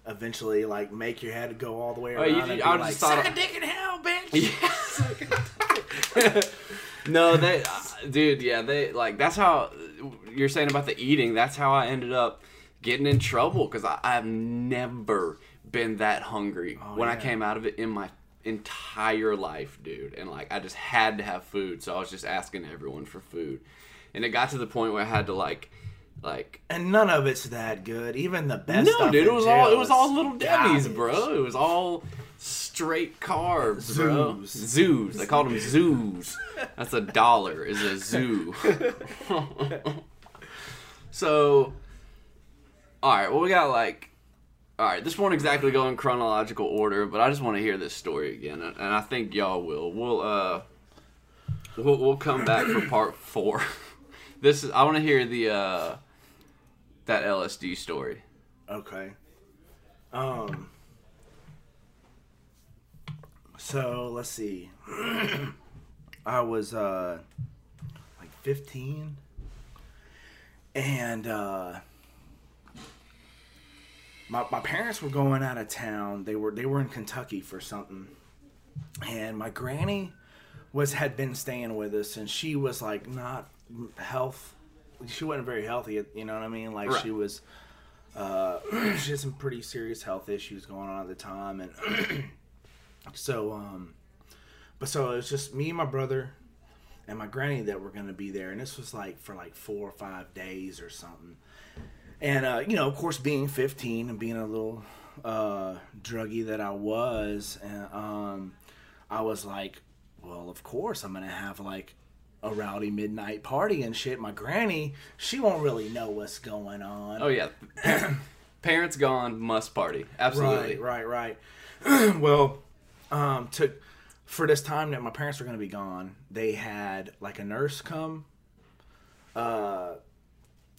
eventually like make your head go all the way around. Oh, you- and I like, just thought- Suck a dick in hell, bitch. <laughs> no, they, uh, dude, yeah, they like that's how you're saying about the eating. That's how I ended up getting in trouble because I've never been that hungry when I came out of it in my entire life, dude. And like, I just had to have food, so I was just asking everyone for food, and it got to the point where I had to like, like. And none of it's that good. Even the best. No, dude, it was all it was all little Debbie's, garbage. bro. It was all straight carbs, bro. Zoos. Zoos. They called them zoos. That's a dollar is a zoo. <laughs> so, all right. Well, we got like, all right. This won't exactly go in chronological order, but I just want to hear this story again, and and I think y'all will. We'll uh, we'll we'll come back for part four. <laughs> This is I want to hear the uh, that LSD story. Okay. Um. So let's see. <clears throat> I was uh like 15, and uh, my, my parents were going out of town. They were they were in Kentucky for something, and my granny was had been staying with us, and she was like not health. She wasn't very healthy. You know what I mean? Like Right. she was. Uh, <clears throat> she had some pretty serious health issues going on at the time, and <clears throat> so um, but so it was just me and my brother and my granny that were gonna be there, and this was like for like four or five days or something. And uh, you know, of course, being 15 and being a little uh, druggy that I was, and, um, I was like, well, of course, I'm gonna have like a rowdy midnight party and shit. My granny, she won't really know what's going on. Oh yeah, <clears throat> parents gone, must party. Absolutely. Right, right, right. <clears throat> well, um, to for this time that my parents were going to be gone, they had like a nurse come. Uh,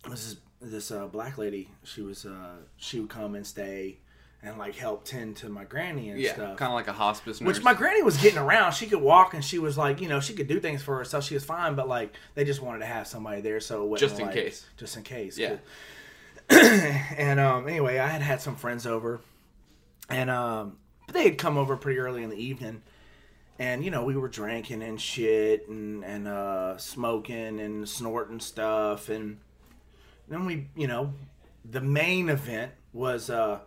this is this uh, black lady. She was uh, she would come and stay and like help tend to my granny and Yeah, stuff. kind of like a hospice nurse. Which my granny was getting around. She could walk and she was like, you know, she could do things for herself. She was fine, but like they just wanted to have somebody there, so it Just in like- case. just in case. Yeah. <clears throat> and um, anyway, I had had some friends over, and um, they had come over pretty early in the evening, and you know we were drinking and shit and and uh, smoking and snorting stuff, and then we, you know, the main event was uh,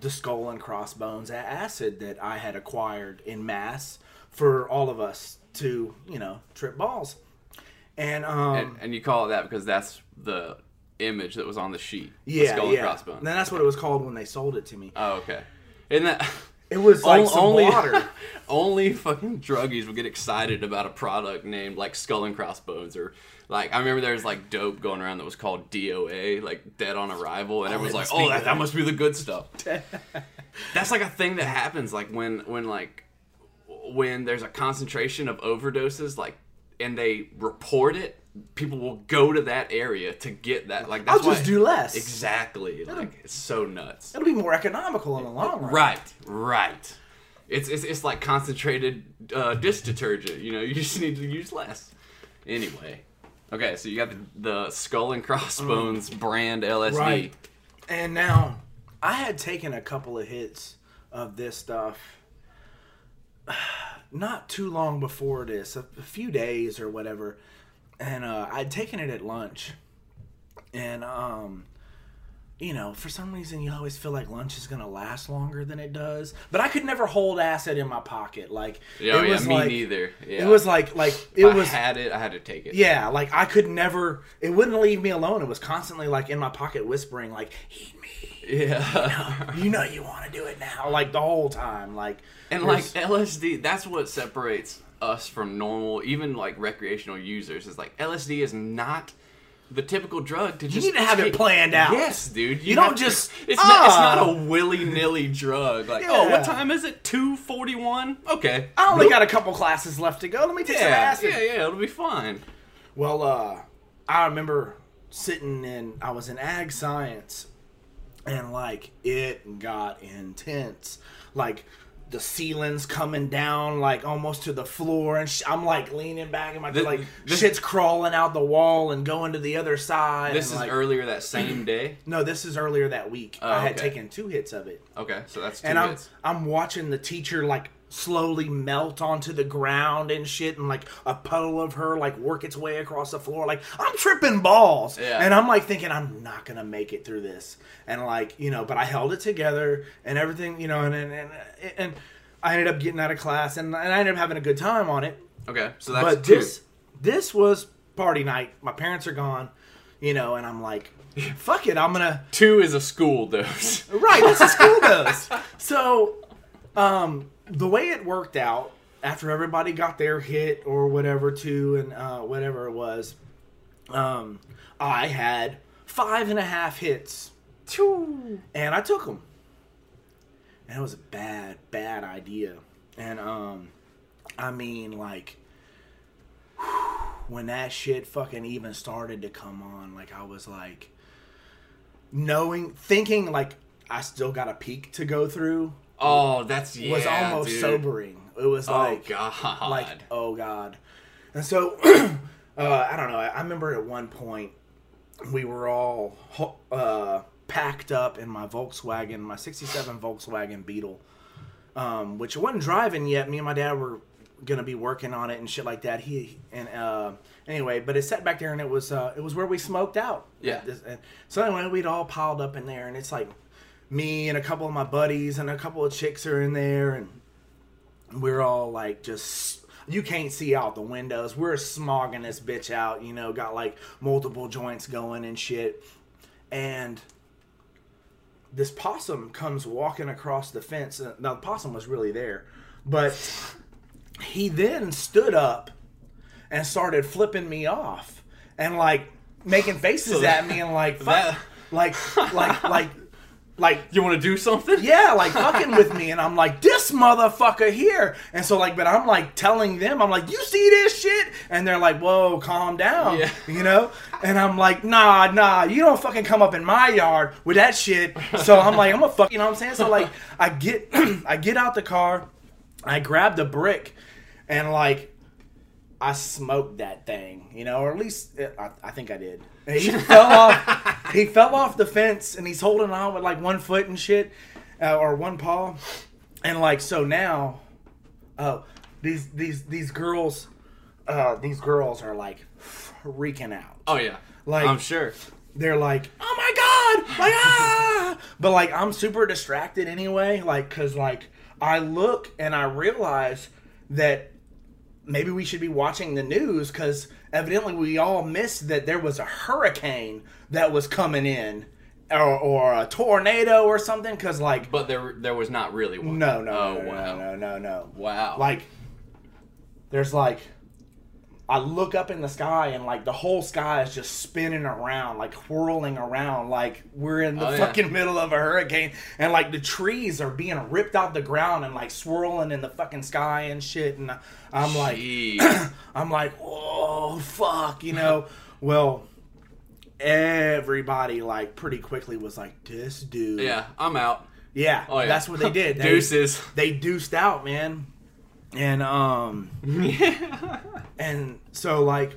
the skull and crossbones acid that I had acquired in mass for all of us to, you know, trip balls, and um, and, and you call it that because that's the image that was on the sheet. the yeah, skull yeah. and crossbones. Then that's what it was called when they sold it to me. Oh, okay. Isn't that <laughs> It was like On- some only water. <laughs> only fucking druggies would get excited about a product named like Skull and Crossbones or like I remember there was like dope going around that was called DOA, like Dead on Arrival, and everyone's that like, "Oh, that, that must be the good stuff." <laughs> That's like a thing that happens like when when like when there's a concentration of overdoses like and they report it people will go to that area to get that like that's I'll just why- do less. exactly like it's so nuts It'll be more economical in the long run. Right, right. It's it's, it's like concentrated uh, dish detergent. You know, you just need to use less. Anyway, okay, so you got the, the Skull and <laughs> Crossbones brand LSD. Mm. Right. And now, I had taken a couple of hits of this stuff <sighs> not too long before this, a, a few days or whatever, and uh, I'd taken it at lunch, and um, you know, for some reason, you always feel like lunch is gonna last longer than it does. But I could never hold acid in my pocket, like Yeah, oh, it yeah, was me like, neither. Yeah. It was like like If it I was had it, I had to take it. yeah, like I could never. It wouldn't leave me alone. It was constantly like in my pocket, whispering, like "Eat me." Yeah. You know you want to do it now, like the whole time, like and like LSD, that's what separates us from normal, even like recreational users. Is like LSD is not the typical drug to you need to have it planned out. Yes, dude. You don't have to- just, It's not. It's ah. not a willy nilly drug. Like, oh, what time is it? Two forty one. Okay. I only Nope. got a couple classes left to go. Let me take some Yeah, acid. yeah, yeah. It'll be fine. Well, uh, I remember sitting in. I was in ag science, and like it got intense. Like the ceiling's coming down, like almost to the floor, and sh- I'm like leaning back, and my This- like this- shit's crawling out the wall and going to the other side. This is like, earlier that same day. <clears throat> No, this is earlier that week. Oh, I had okay. taken two hits of it, Okay, so that's two and I'm hits. I'm watching the teacher like slowly melt onto the ground and shit, and like a puddle of her like work its way across the floor. Like I'm tripping balls, Yeah. and I'm like thinking I'm not gonna make it through this, and like you know, but I held it together and everything, you know, and and and, and I ended up getting out of class, and, and I ended up having a good time on it. Okay, so that's but two. this this was party night. My parents are gone, you know, and I'm like, fuck it, I'm gonna. Two is a school dose. Right, that's how school <laughs> dose. So, um, the way it worked out after everybody got their hit or whatever too, and uh, whatever it was, um, I had five and a half hits, and I took them. And it was a bad, bad idea. And um, I mean, like, when that shit fucking even started to come on, like I was like knowing thinking like I still got a peak to go through Oh, that's yeah. was almost dude. sobering. It was Oh like god. like oh god. And so <clears throat> uh I don't know, I, remember at one point we were all uh packed up in my Volkswagen, my '67 Volkswagen Beetle, um, which wasn't driving yet. Me and my dad were gonna be working on it and shit like that. He and uh, anyway, but it sat back there and it was uh, it was where we smoked out. Yeah. And so anyway, we'd all piled up in there, and it's like me and a couple of my buddies and a couple of chicks are in there, and we're all like just you can't see out the windows. We're smogging this bitch out, you know, got like multiple joints going and shit. And this possum comes walking across the fence. Now the possum was really there, but he then stood up and started flipping me off and like making faces So that- at me and like <laughs> fuck, that- like like like like You want to do something? yeah, like <laughs> fucking with me, and I'm like, this motherfucker here, and so like, but I'm like telling them, I'm like, you see this shit, and they're like, whoa, calm down, Yeah. you know, and I'm like, nah, nah, you don't fucking come up in my yard with that shit, so I'm like, I'm a fuck, you know what I'm saying? So like, I get, <clears throat> I get out the car, I grab the brick, and like. I smoked that thing, you know, or at least uh, I, I think I did. <laughs> He <laughs> fell off. He fell off the fence, and he's holding on with like one foot and shit, uh, or one paw, and like so now, oh, these these these girls, uh, these girls are like freaking out. Oh yeah. Like- I'm sure. They're like, oh my god, like <laughs> ah, but like I'm super distracted anyway, like because like I look and I realize that maybe we should be watching the news because evidently we all missed that there was a hurricane that was coming in or, or a tornado or something because like But there there was not really one. no no Oh no, no no no no Wow. like there's like I look up in the sky and like the whole sky is just spinning around, like whirling around, like we're in the Oh, yeah. fucking middle of a hurricane, and like the trees are being ripped out the ground and like swirling in the fucking sky and shit. And I'm like, <clears throat> I'm like, oh fuck, you know. <laughs> well, everybody like pretty quickly was like, this dude, yeah, I'm out. yeah, Oh yeah. that's what they did. <laughs> They, Deuces. they deuced out, man. And um <laughs> and so like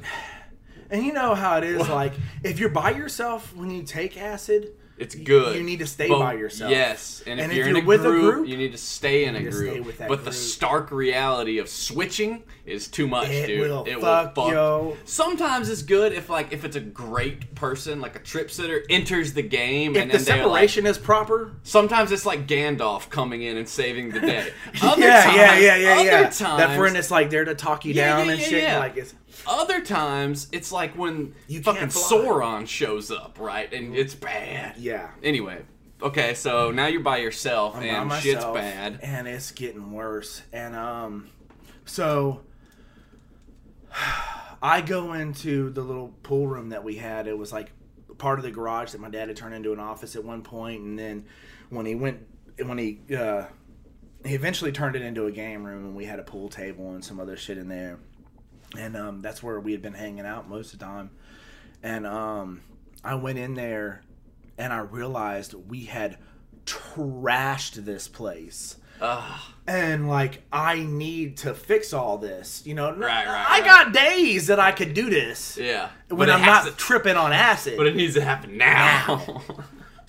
and you know how it is like if you're by yourself when you take acid, It's good. you need to stay But- by yourself. Yes, and, And if if you're, in you're a with a group, group, you need to stay in a group. stay with that but the stark reality of switching is too much, It dude. will it fuck, will fuck. yo. Sometimes it's good if like if it's a great person, like a trip sitter, enters the game if and the then they're like, separation is proper, Sometimes it's like Gandalf coming in and saving the day. <laughs> Other yeah, times, yeah, yeah, yeah, other yeah. Times, that friend is like there to talk you Yeah, down yeah, and shit. yeah. Like it's Other times, it's like when You fucking. Sauron shows up, right? And it's bad. yeah. Anyway, okay, so now you're by yourself I'm by and myself, shit's bad. and it's getting worse. And um, so <sighs> I go into the little pool room that we had. It was like part of the garage that my dad had turned into an office at one point, and then when he went, when he uh, he eventually turned it into a game room, and we had a pool table and some other shit in there. And um, that's where we had been hanging out most of the time. And um, I went in there and I realized we had trashed this place. Ugh. And like, I need to fix all this. You know, Right, right, I right. got days that I could do this Yeah. when But I'm not to- tripping on acid. but it needs to happen now. <laughs>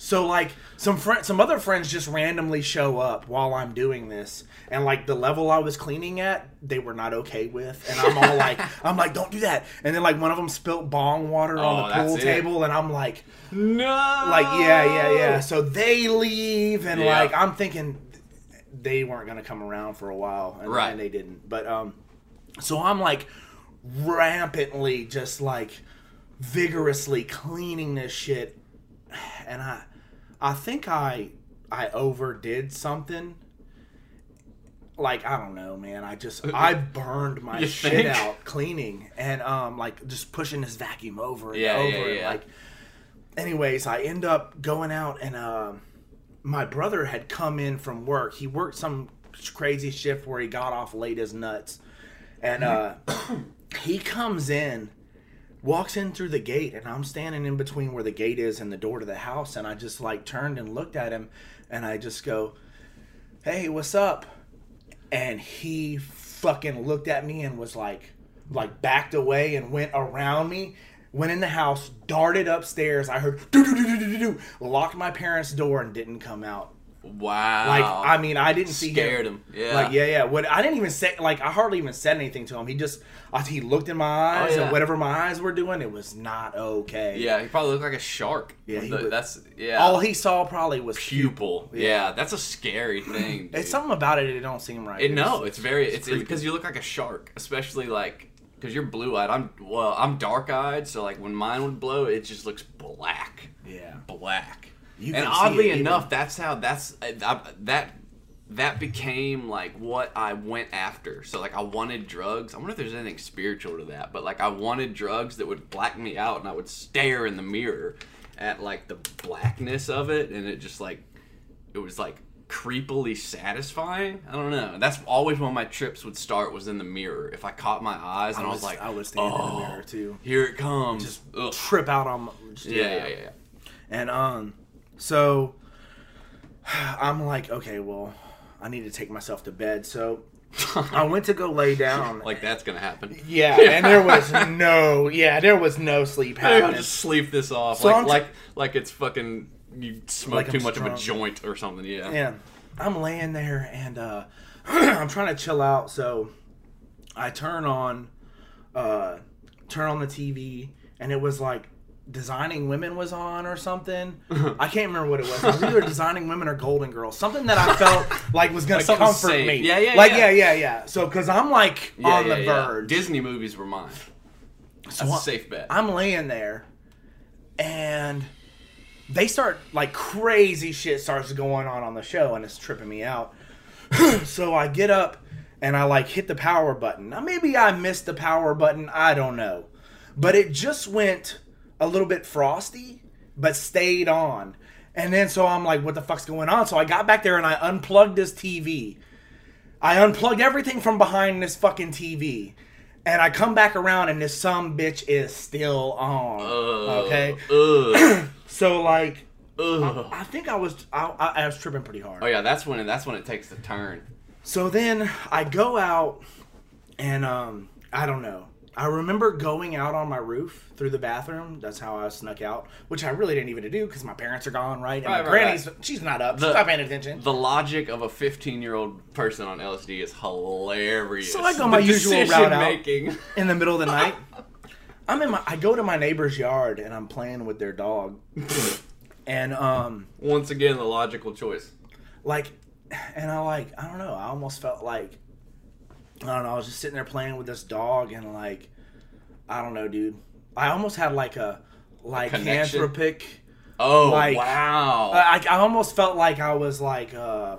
So like some friend, some other friends just randomly show up while I'm doing this, and like the level I was cleaning at, they were not okay with, and I'm all like, <laughs> I'm like, don't do that. And then like one of them spilt bong water Oh, on the pool that's it. table, and I'm like, no. like yeah, yeah, yeah. So they leave, and Yeah. like I'm thinking they weren't gonna come around for a while, and Right. they didn't. But um, so I'm like rampantly just like vigorously cleaning this shit, and I, I think I, I overdid something. Like I don't know, man. I just I burned my You shit think? out cleaning and um like just pushing this vacuum over and Yeah, over yeah, and yeah. like anyways, I end up going out and um my brother had come in from work. He worked some crazy shift where he got off late as nuts. And uh <coughs> he comes in, walks in through the gate, and I'm standing in between where the gate is and the door to the house, and I just like turned and looked at him and I just go, Hey, what's up? And he fucking looked at me and was like like backed away and went around me went in the house, darted upstairs. I heard do do do do do do, locked my parents' door and didn't come out. Wow. Like I mean, I didn't see scared him. him. Yeah. Like yeah, yeah. What I didn't even say like I hardly even said anything to him. He just I, he looked in my oh, eyes Oh, yeah. and whatever my eyes were doing, it was not okay. Yeah, he probably looked like a shark. Yeah, he the- that's yeah. All he saw probably was pupil. Yeah. Yeah. that's a scary <clears throat> thing. It's something about it. It don't seem right. It, no, it's very it's because you look like a shark, especially like because you're blue eyed. I'm well, I'm dark eyed, so like when mine would blow, it just looks black, yeah. black. You and oddly it even- enough, that's how that's I, I- that that became like what I went after. So like I wanted drugs. I wonder if there's anything spiritual to that, but like I wanted drugs that would black me out, and I would stare in the mirror at like the blackness of it, and it just like it was like creepily satisfying. I don't know. That's always when my trips would start was in the mirror. If I caught my eyes and I, was, like, I would stand in oh, the mirror too. Here it comes. Just Ugh. trip out on. my- Yeah, yeah, yeah, yeah. And um, so <sighs> I'm like, okay, well, I need to take myself to bed. So <laughs> I went to go lay down. Like that's gonna happen. yeah, <laughs> and there was no, yeah, there was no sleep <laughs> happening. just sleep this off, So like t- like like it's fucking you smoke Like too I'm much of a joint or something. Yeah. Yeah, I'm laying there and uh, <clears throat> I'm trying to chill out. So I turn on, uh, turn on the TV, and it was like Designing Women was on or something. Uh-huh. I can't remember what it was. It was either Designing Women or Golden Girls. Something that I felt like was gonna Like something comfort safe. me. Yeah, yeah, Like yeah. yeah, yeah, yeah. So because I'm like Yeah, on yeah, the yeah. verge. Disney movies were mine. So That's a I- safe bet. I'm laying there, and they start like crazy shit starts going on on the show, and it's tripping me out. <clears throat> so I get up and I like hit the power button. Now maybe I missed the power button. I don't know, but it just went a little bit frosty, but stayed on. And then so I'm like, what the fuck's going on? So I got back there and I unplugged this TV. I unplugged everything from behind this fucking TV. And I come back around and this some bitch is still on. Ugh. okay. Ugh. <clears throat> So like Ugh. I think I was I, I, I was tripping pretty hard. Oh yeah, that's when that's when it takes the turn. So then I go out and um I don't know. I remember going out on my roof through the bathroom. That's how I snuck out, which I really didn't even do because my parents are gone, right? And Right, my right, granny's she's not up. The- she's not paying attention. The logic of a 15 year old person on LSD is hilarious. So I go my The usual route decision out. making. in the middle of the <laughs> night. I'm in my I go to my neighbor's yard and I'm playing with their dog. and um Once again, the logical choice. like and I like I don't know, I almost felt like I don't know, I was just sitting there playing with this dog and like I don't know, dude. I almost had like a like anthropic Oh Like- wow! I, I almost felt like I was like uh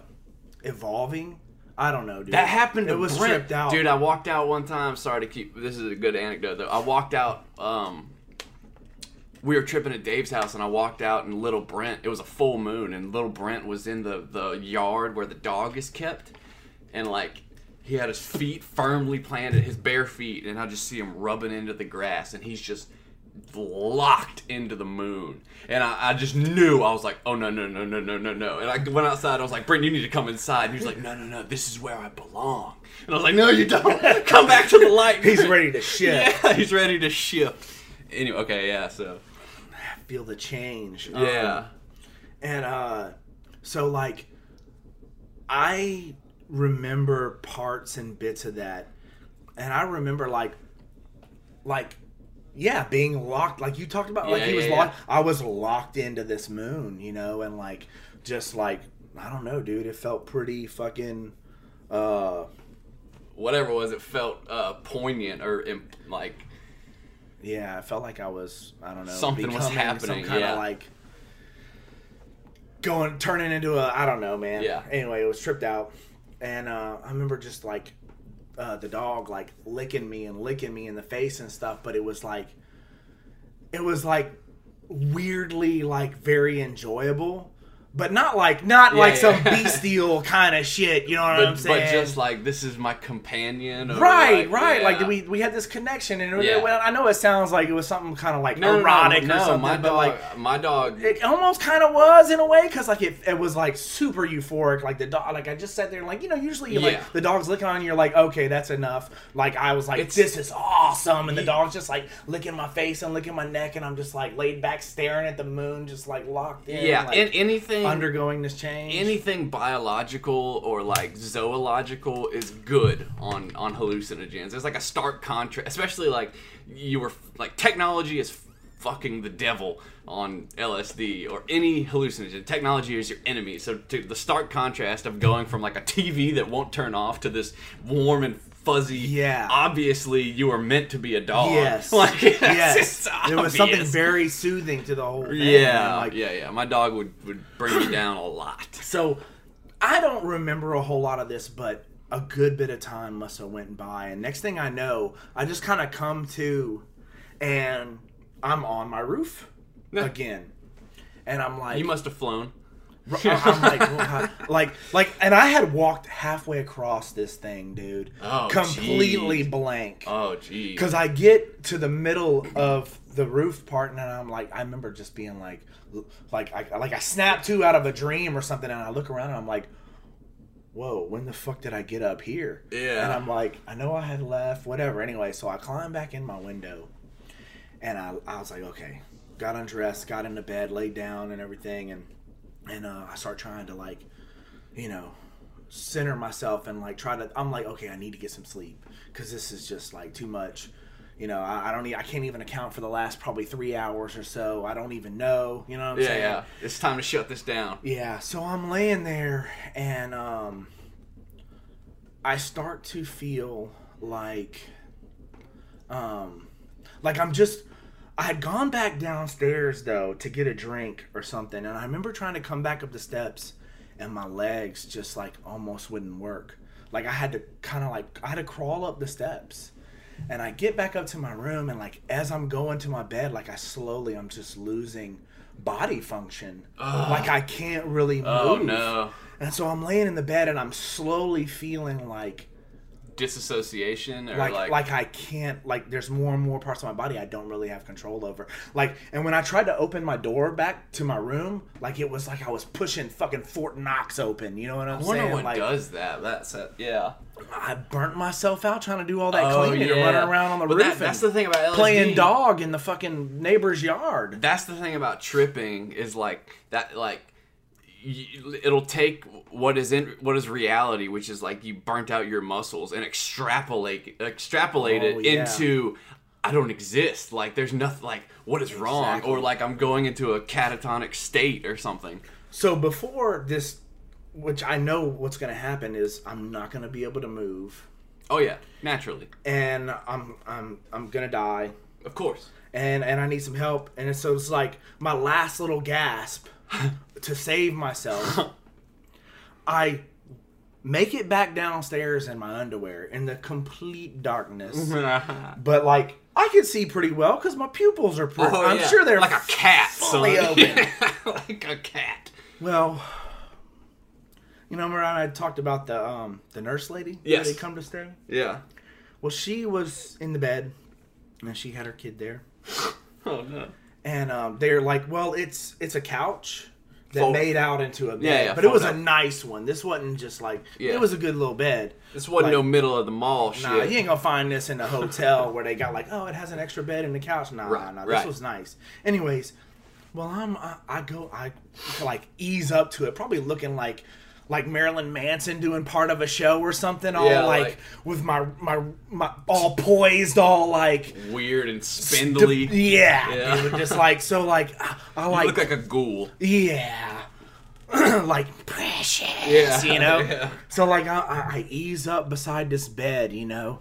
evolving. I don't know, dude. that happened to It was Brent. tripped out. Dude, I walked out one time. Sorry to keep. This is a good anecdote though. I walked out. Um, we were tripping at Dave's house, and I walked out, and little Brent. It was a full moon, and little Brent was in the the yard where the dog is kept, and like. He had his feet firmly planted, his bare feet, and I just see him rubbing into the grass, and he's just locked into the moon. And I, I just knew I was like, oh no no no no no no no. And I went outside. I was like, Brent, you need to come inside. And he was like, no no no, this is where I belong. And I was like, no you don't. <laughs> come back to the light. <laughs> He's ready to <laughs> shit. Yeah, he's ready to shift. Anyway, okay, yeah. So Feel the change. yeah, Um, and uh so like i remember parts and bits of that. And i remember like like yeah being locked like you talked about like Yeah, he was yeah, locked. i was locked into this moon you know and like just like i don't know dude it felt pretty fucking uh whatever it was, it felt uh, poignant or imp- like yeah i felt like i was i don't know Something was happening, some kind yeah. of like going turning into a i don't know man. Yeah. anyway it was tripped out and uh i remember just like uh the dog like licking me and licking me in the face and stuff but it was like it was like weirdly like very enjoyable but not like not Yeah, like yeah. some <laughs> bestial kind of shit. You know what I'm saying? but just like this is my companion. or, Right, like, right. yeah. Like we we had this connection, and Yeah. well, I know it sounds like it was something kind of like no, erotic no, or no, something, my but dog, like my dog. it almost kind of was in a way because like it, it was like super euphoric. Like the dog, like I just sat there and like you know usually like the dog's licking on you, you're like okay that's enough. Like I was like It's- this is awesome, and the dog's just like licking my face and licking my neck, and I'm just like laid back staring at the moon, just like locked in. yeah, like, and anything undergoing this change. anything biological or like zoological is good on on hallucinogens. There's like a stark contrast, especially like you were like technology is fucking the devil on LSD or any hallucinogen. Technology is your enemy. So to the stark contrast of going from like a TV that won't turn off to this warm and fuzzy. Yeah. Obviously, you were meant to be a dog. Yes. <laughs> Like yes. There was something very soothing to the whole thing. Yeah, Like, yeah, yeah. My dog would, would bring me down a lot. <laughs> So I don't remember a whole lot of this, but a good bit of time must have went by. And next thing I know, I just kind of come to, and I'm on my roof again, and I'm like, You must have flown. I'm like, <laughs> well, like, like, and I had walked halfway across this thing, dude, Oh, completely jeez. blank. Oh, geez. Because I get to the middle of the roof part, and I'm like, I remember just being like, like, I, like I snapped to out of a dream or something, and I look around and I'm like, whoa, when the fuck did I get up here? Yeah. And I'm like, I know I had left, whatever. Anyway, so I climbed back in my window, and I, I was like, okay, got undressed, got into bed, laid down, and everything, and and uh, I start trying to like, you know, center myself and like try to. I'm like, okay, I need to get some sleep because this is just like too much. You know, I, I don't. I can't even account for the last probably three hours or so. I don't even know. You know what I'm Yeah, saying? yeah. It's time to shut this down. Yeah, so I'm laying there and um I start to feel like um like I'm just I had gone back downstairs though to get a drink or something and I remember trying to come back up the steps and my legs just like almost wouldn't work. Like I had to kind of like I had to crawl up the steps. And I get back up to my room and like as I'm going to my bed like I slowly I'm just losing body function. Like I can't really oh, move. Oh, no. And so I'm laying in the bed and I'm slowly feeling like Disassociation or like, like. like I can't like there's more and more parts of my body I don't really have control over. Like and when I tried to open my door back to my room, like it was like I was pushing fucking Fort Knox open. You know what I'm I wonder saying? what like does that. That's it. Yeah. I burnt myself out trying to do all that Oh, cleaning and yeah. running around on the But roof. that- that's the thing about LSD. playing dog in the fucking neighbor's yard. That's the thing about tripping is like that. Like it'll take what is in what is reality, which is like you burnt out your muscles and extrapolate extrapolate Oh, it yeah. into. I don't exist. Like there's nothing. Like what is wrong, Exactly. or like I'm going into a catatonic state or something. So before this, which I know what's going to happen is I'm not going to be able to move, Oh yeah, naturally, and I'm I'm I'm going to die, of course. and and I need some help, and so it's like my last little gasp <laughs> to save myself. <laughs> I make it back downstairs in my underwear in the complete darkness, <laughs> but like I can see pretty well because my pupils are. Pretty, Oh, I'm yeah. sure they're like a cat, fully son. open. like a cat. Well, you know, remember I talked about the um the nurse lady? Yes. They come to stay. Yeah. Well, she was in the bed, and she had her kid there, Oh no. And um, they're like, "Well, it's it's a couch." That Fold- made out into a bed, Yeah, yeah, but it was fold a nice one. This wasn't just like Yeah. it was a good little bed. This wasn't Like- no middle of the mall shit. Nah, you ain't gonna find this in a hotel <laughs> where they got like, oh, it has an extra bed in the couch. Nah, Right, nah, this right. was nice. Anyways, well, I'm I, I go I like ease up to it, probably looking like like Marilyn Manson doing part of a show or something, all Yeah, like, like- with my my my all poised, all like Weird and spindly. yeah, Yeah. dude, just like so like I, I You look like a ghoul. yeah. <clears throat> like precious, Yeah, you know. <laughs> yeah. So like I, I, I ease up beside this bed, you know,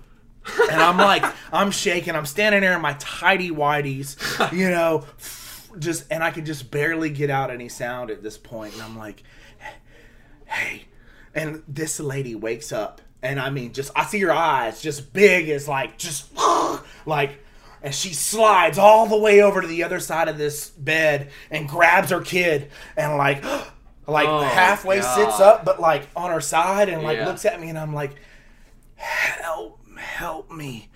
and I'm like <laughs> I'm shaking. I'm standing there in my tidy whities, you know, <laughs> just and I could just barely get out any sound at this point, and I'm like, hey, and this lady wakes up, and I mean, just I see her eyes just big as like just <gasps> like. And she slides all the way over to the other side of this bed and grabs her kid and like <gasps> like Oh, halfway sits up, but like on her side, and like Yeah. looks at me, and I'm like, "Help, help me!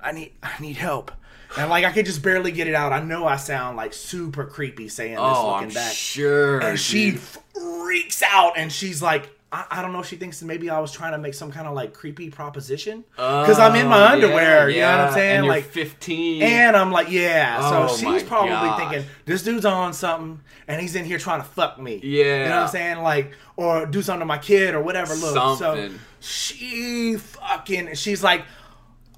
I need, I need help." And like I could just barely get it out. I know I sound like super creepy saying this, Oh, looking I'm back. sure. and she dude. freaks out, and she's like. I, I don't know if she thinks that maybe I was trying to make some kind of like creepy proposition because I'm in Oh, my yeah, underwear. You know what. I'm saying? Like 15. and I'm like, yeah. Oh so she's probably gosh. thinking this dude's on something, and he's in here trying to fuck me. Yeah. you know what I'm saying? Like, or do something to my kid or whatever. Look, so she fucking, she's like,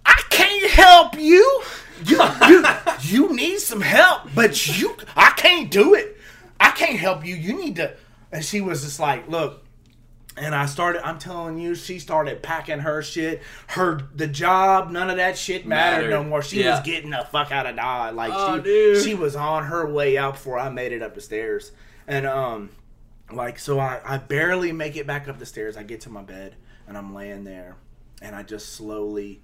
I can't help you. You, you, you need some help, but you, I can't do it. I can't help you. You need to. And she was just like, look, and I started. I'm telling you, she started packing her shit. Her the job, none of that shit mattered, Mattered. no more. She Yeah. was getting the fuck out of Dodge. Like Oh, she, dude. she was on her way out before I made it up the stairs. And um, like so, I I barely make it back up the stairs. I get to my bed and I'm laying there, and I just slowly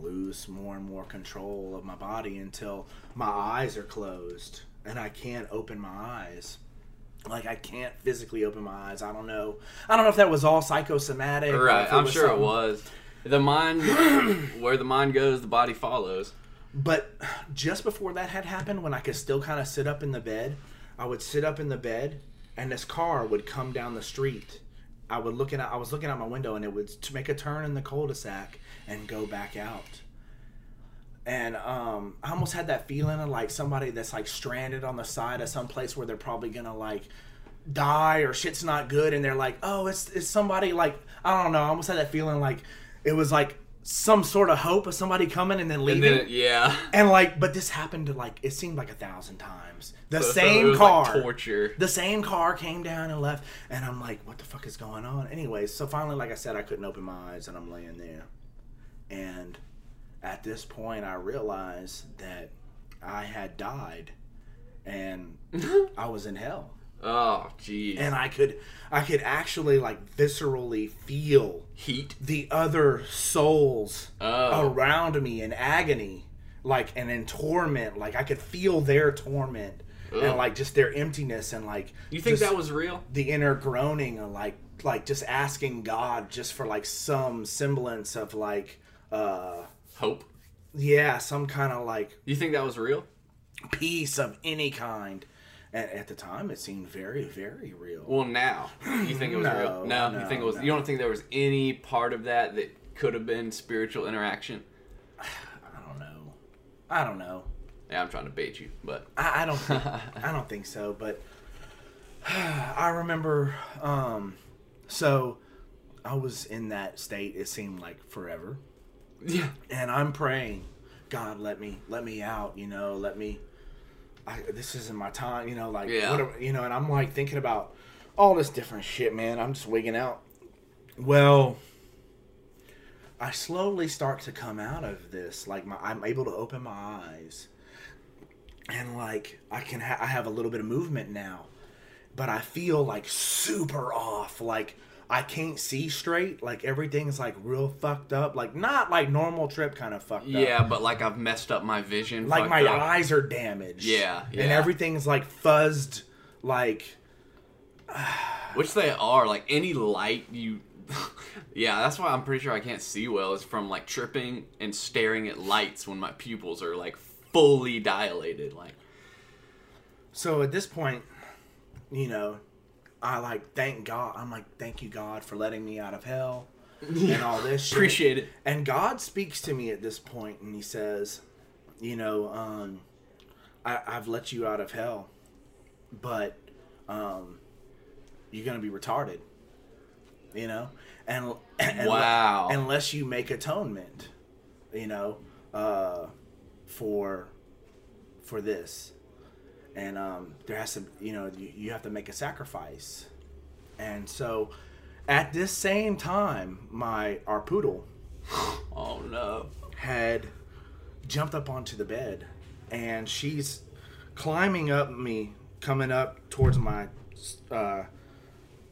lose more and more control of my body until my eyes are closed and I can't open my eyes like I can't physically open my eyes. I don't know. I don't know if that was all psychosomatic. Right, I'm sure it was. The mind, <clears throat> where the mind goes, the body follows. But just before that had happened, when I could still kind of sit up in the bed, I would sit up in the bed, and this car would come down the street. I would looking at I was looking out my window, and it would make a turn in the cul-de-sac and go back out. And um, I almost had that feeling of like somebody that's like stranded on the side of some place where they're probably gonna like die or shit's not good, and they're like, oh, it's it's somebody like I don't know. I almost had that feeling like it was like some sort of hope of somebody coming and then And leaving. then, yeah. And like, but this happened to like it seemed like a thousand times. The <laughs> So- so same it was like car, torture. the same car came down and left, and I'm like, what the fuck is going on? Anyways, so finally, like I said, I couldn't open my eyes, and I'm laying there, and at this point, I realized that I had died, and <laughs> I was in hell Oh, jeez. and I could I could actually like viscerally feel Heat. the other souls Oh. around me in agony like and in torment like I could feel their torment Ugh. and like just their emptiness and like You think that was real? the inner groaning and like like just asking God just for like some semblance of like uh Hope. yeah some kind of like You think that was real? peace of any kind and at the time it seemed very very real Well, now you think it was No, real? No, you think it was. no. You don't think there was any part of that that could have been spiritual interaction? <sighs> I don't know. I don't know. Yeah, I'm trying to bait you, but I, I don't. Think, <laughs> I don't think so. But <sighs> I remember. Um, so I was in that state. It seemed like forever, yeah, and I'm praying, God, let me, let me out. You know, let me. I, this isn't my time. You know, like Yeah. you know, and I'm like thinking about all this different shit, man. I'm just wigging out. Well. I slowly start to come out of this. Like my, I'm able to open my eyes, and like I can, ha- I have a little bit of movement now, but I feel like super off. Like I can't see straight. Like everything's like real fucked up. Like not like normal trip kind of fucked up. yeah, but like I've messed up my vision. Like my up. eyes are damaged. Yeah, And everything's like fuzzed. Like <sighs> which they are. Like any light you. <laughs> yeah, that's why I'm pretty sure I can't see well. Is from like tripping and staring at lights when my pupils are like fully dilated. Like So at this point, you know, I like thank God. I'm like, thank you, God, for letting me out of hell <laughs> and all this shit. appreciate it. And God speaks to me at this point and he says, you know, um, I, I've let you out of hell, but um, you're going to be retarded, you know? And, and Wow. unless you make atonement, you know, uh, for for this and um, there has to you know you, you have to make a sacrifice and so at this same time my our poodle <sighs> Oh no. had jumped up onto the bed and she's climbing up me coming up towards my uh,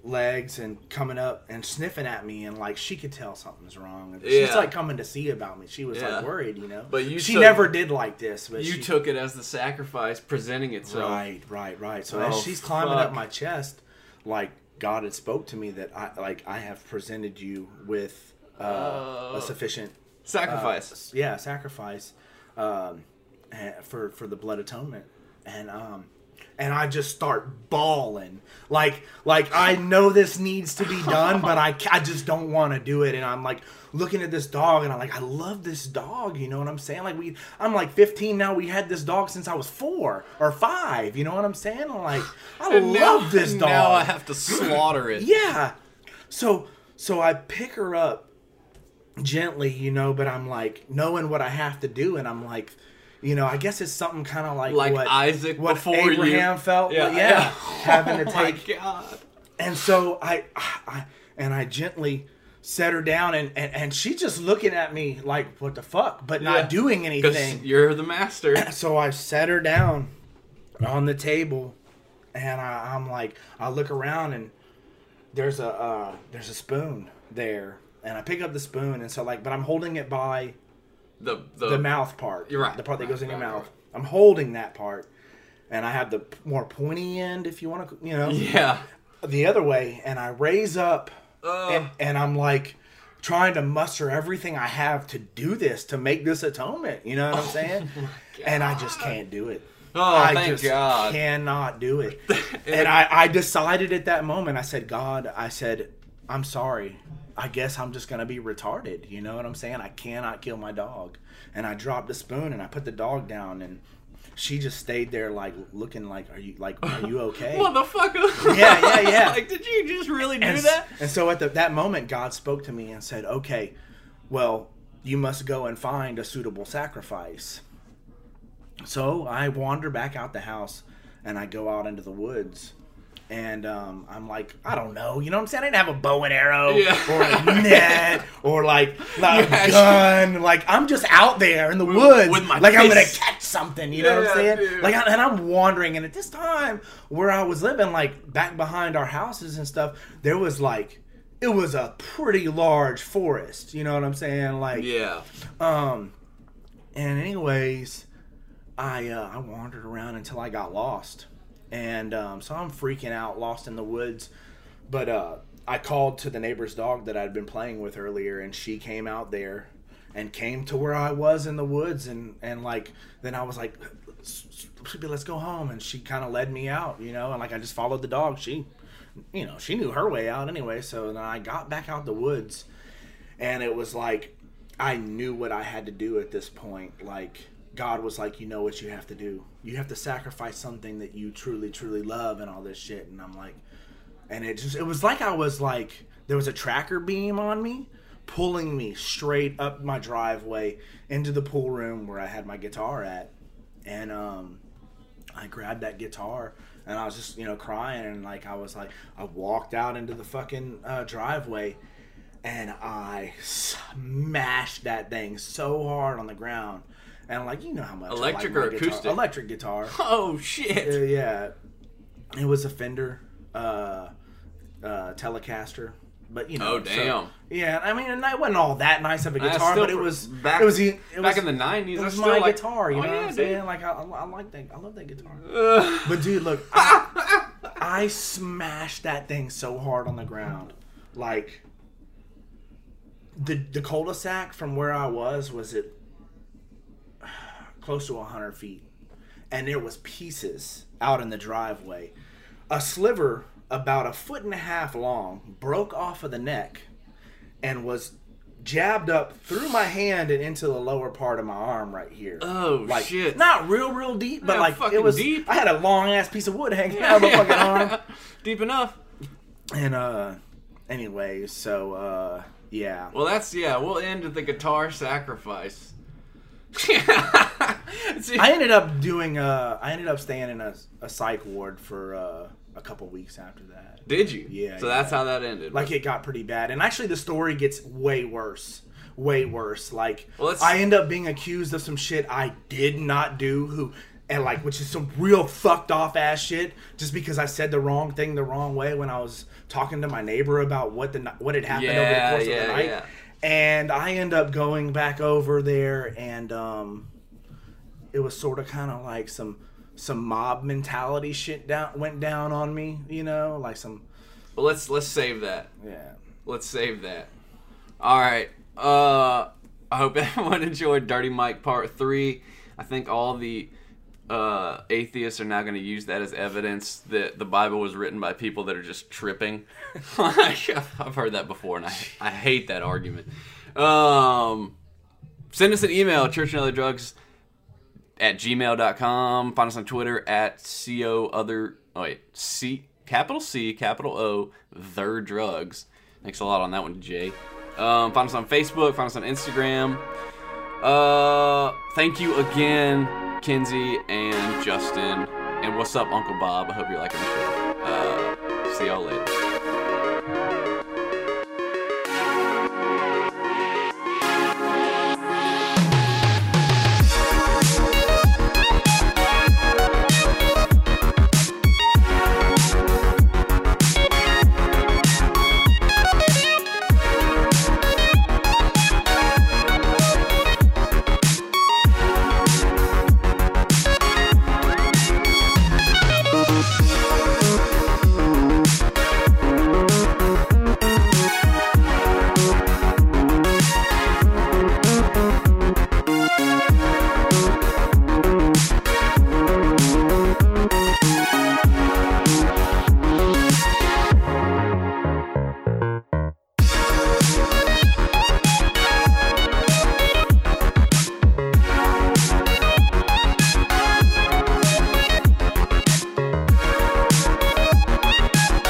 legs and coming up and sniffing at me and like she could tell something's wrong and she's like coming to see about me she was Yeah. like worried you know But you she took- never did like this but You she, took it as the sacrifice presenting itself. Right, right, right. So Oh, as she's climbing up my chest, like God had spoke to me that I like I have presented you with uh, Oh. a sufficient Sacrifice. uh, yeah, sacrifice um, eh, for for the blood atonement, and um, and I just start bawling like like I know this needs to be done, but I I just don't want to do it, and I'm like looking at this dog, and I'm like I love this dog, you know what I'm saying? Like we, I'm like 15 now. We had this dog since I was four or five, you know what I'm saying? I'm like I And now- love this dog. <laughs> Now I have to slaughter it. Yeah. So so I pick her up gently, you know, but I'm like knowing what I have to do, and I'm like, you know, I guess it's something kind of like Like what Isaac what before you- Abraham felt. Yeah, Yeah, yeah. having to <laughs> Oh my take. god. And so I, I and I gently set her down, and and, and she's just looking at me like, what the fuck, but Yeah. not doing anything. you're the master. <clears throat> So I set her down on the table, and I, I'm like, I look around and there's a uh, there's a spoon there, and I pick up the spoon, and so like, but I'm holding it by The the, the mouth part, You're right, the part that right, goes in your mouth. right. I'm holding that part, and I have the more pointy end, if you want to, you know, Yeah. the other way, and I raise up, and, and I'm like trying to muster everything I have to do this to make this atonement. You know what I'm oh saying? <laughs> and I just can't do it. Oh, I thank just God. cannot do it. <laughs> and I, I decided at that moment, I said, God, I said, I'm sorry. I guess I'm just gonna be retarded. You know what I'm saying? I cannot kill my dog. And I dropped the spoon and I put the dog down and she just stayed there like looking like, Are you like are you <laughs> okay? Motherfucker. Yeah, yeah, yeah. <laughs> like, did you just really do and, that? and so at the, that moment, God spoke to me and said, "Okay, well, you must go and find a suitable sacrifice." So I wander back out the house and I go out into the woods. And um, I'm like, I don't know, you know what I'm saying? I didn't have a bow and arrow Yeah. or a net or like, like Yeah, a gun. Like I'm just out there in the woods, with my like I'm gonna catch something. You know what I'm saying? dude. Like, I- and I'm wandering. And at this time, where I was living, like back behind our houses and stuff, there was like, it was a pretty large forest. You know what I'm saying? Like, Yeah. um, and anyways, I uh, I wandered around until I got lost, and um, so I'm freaking out, lost in the woods. But uh, I called to the neighbor's dog that I'd been playing with earlier, and she came out there and came to where I was in the woods, and and like then I was like, let's go home, and she kind of led me out, you know, and like I just followed the dog. She, you know, she knew her way out anyway. So then I got back out the woods, and it was like I knew what I had to do at this point. Like God was like, you know what you have to do. You have to sacrifice something that you truly, truly love, and all this shit. And I'm like, and it just it was like I was like there was a tracker beam on me pulling me straight up my driveway into the pool room where I had my guitar at and um I grabbed that guitar and I was just you know crying and like I was like I walked out into the fucking uh, driveway and I smashed that thing so hard on the ground and like you know how much I Electric like or my guitar- acoustic? electric guitar <laughs> Oh uh, shit. yeah, it was a Fender uh, uh, Telecaster, but you know. Oh, damn. So, yeah, I mean, and that wasn't all that nice of a guitar, but it was back- It was it was back in the 90s, It was my like- guitar. You oh, know what I'm dude. saying? Like I, I, like that. I love that guitar. Ugh. <laughs> But dude, look, I, I smashed that thing so hard on the ground, like the the cul-de-sac from where I was was it close to hundred feet, and there was pieces out in the driveway. A sliver about a foot and a half long broke off of the neck, and was jabbed up through my hand and into the lower part of my arm right here. Oh, like, shit. Not real, real deep, but Yeah, like it was. deep. I had a long ass piece of wood hanging out of my fucking arm. <laughs> Deep enough. And uh, anyway, so uh, yeah. Well, that's yeah. We'll end with the guitar sacrifice. <laughs> I ended up doing. Uh, I ended up staying in a, a psych ward for uh, a couple weeks after that. did you? Yeah, So yeah. that's how that ended. Like it got pretty bad, and actually the story gets way worse. Way worse. Like Well, I end up being accused of some shit I did not do. Who and like which is some real fucked off ass shit. Just because I said the wrong thing the wrong way when I was talking to my neighbor about what the what had happened over the course yeah, of the night. yeah. And I end up going back over there, and um, it was sort of kind of like some some mob mentality shit down went down on me. You know, like some But let's let's save that. Yeah. Let's save that. All right. Uh, I hope <laughs> everyone enjoyed Dirty Mike Part Three. I think all the uh, atheists are now going to use that as evidence that the Bible was written by people that are just tripping. <laughs> <laughs> I've heard that before, and I I hate that argument. Um, send us an email, church and other drugs at gmail.com. Find us on Twitter at co other. Oh wait, C capital C capital O the drugs. Thanks a lot on that one, Jay. Um, find us on Facebook. Find us on Instagram. Uh, thank you again, Kenzie and Justin. And what's up, Uncle Bob? I hope you're liking the show. Uh, see y'all later.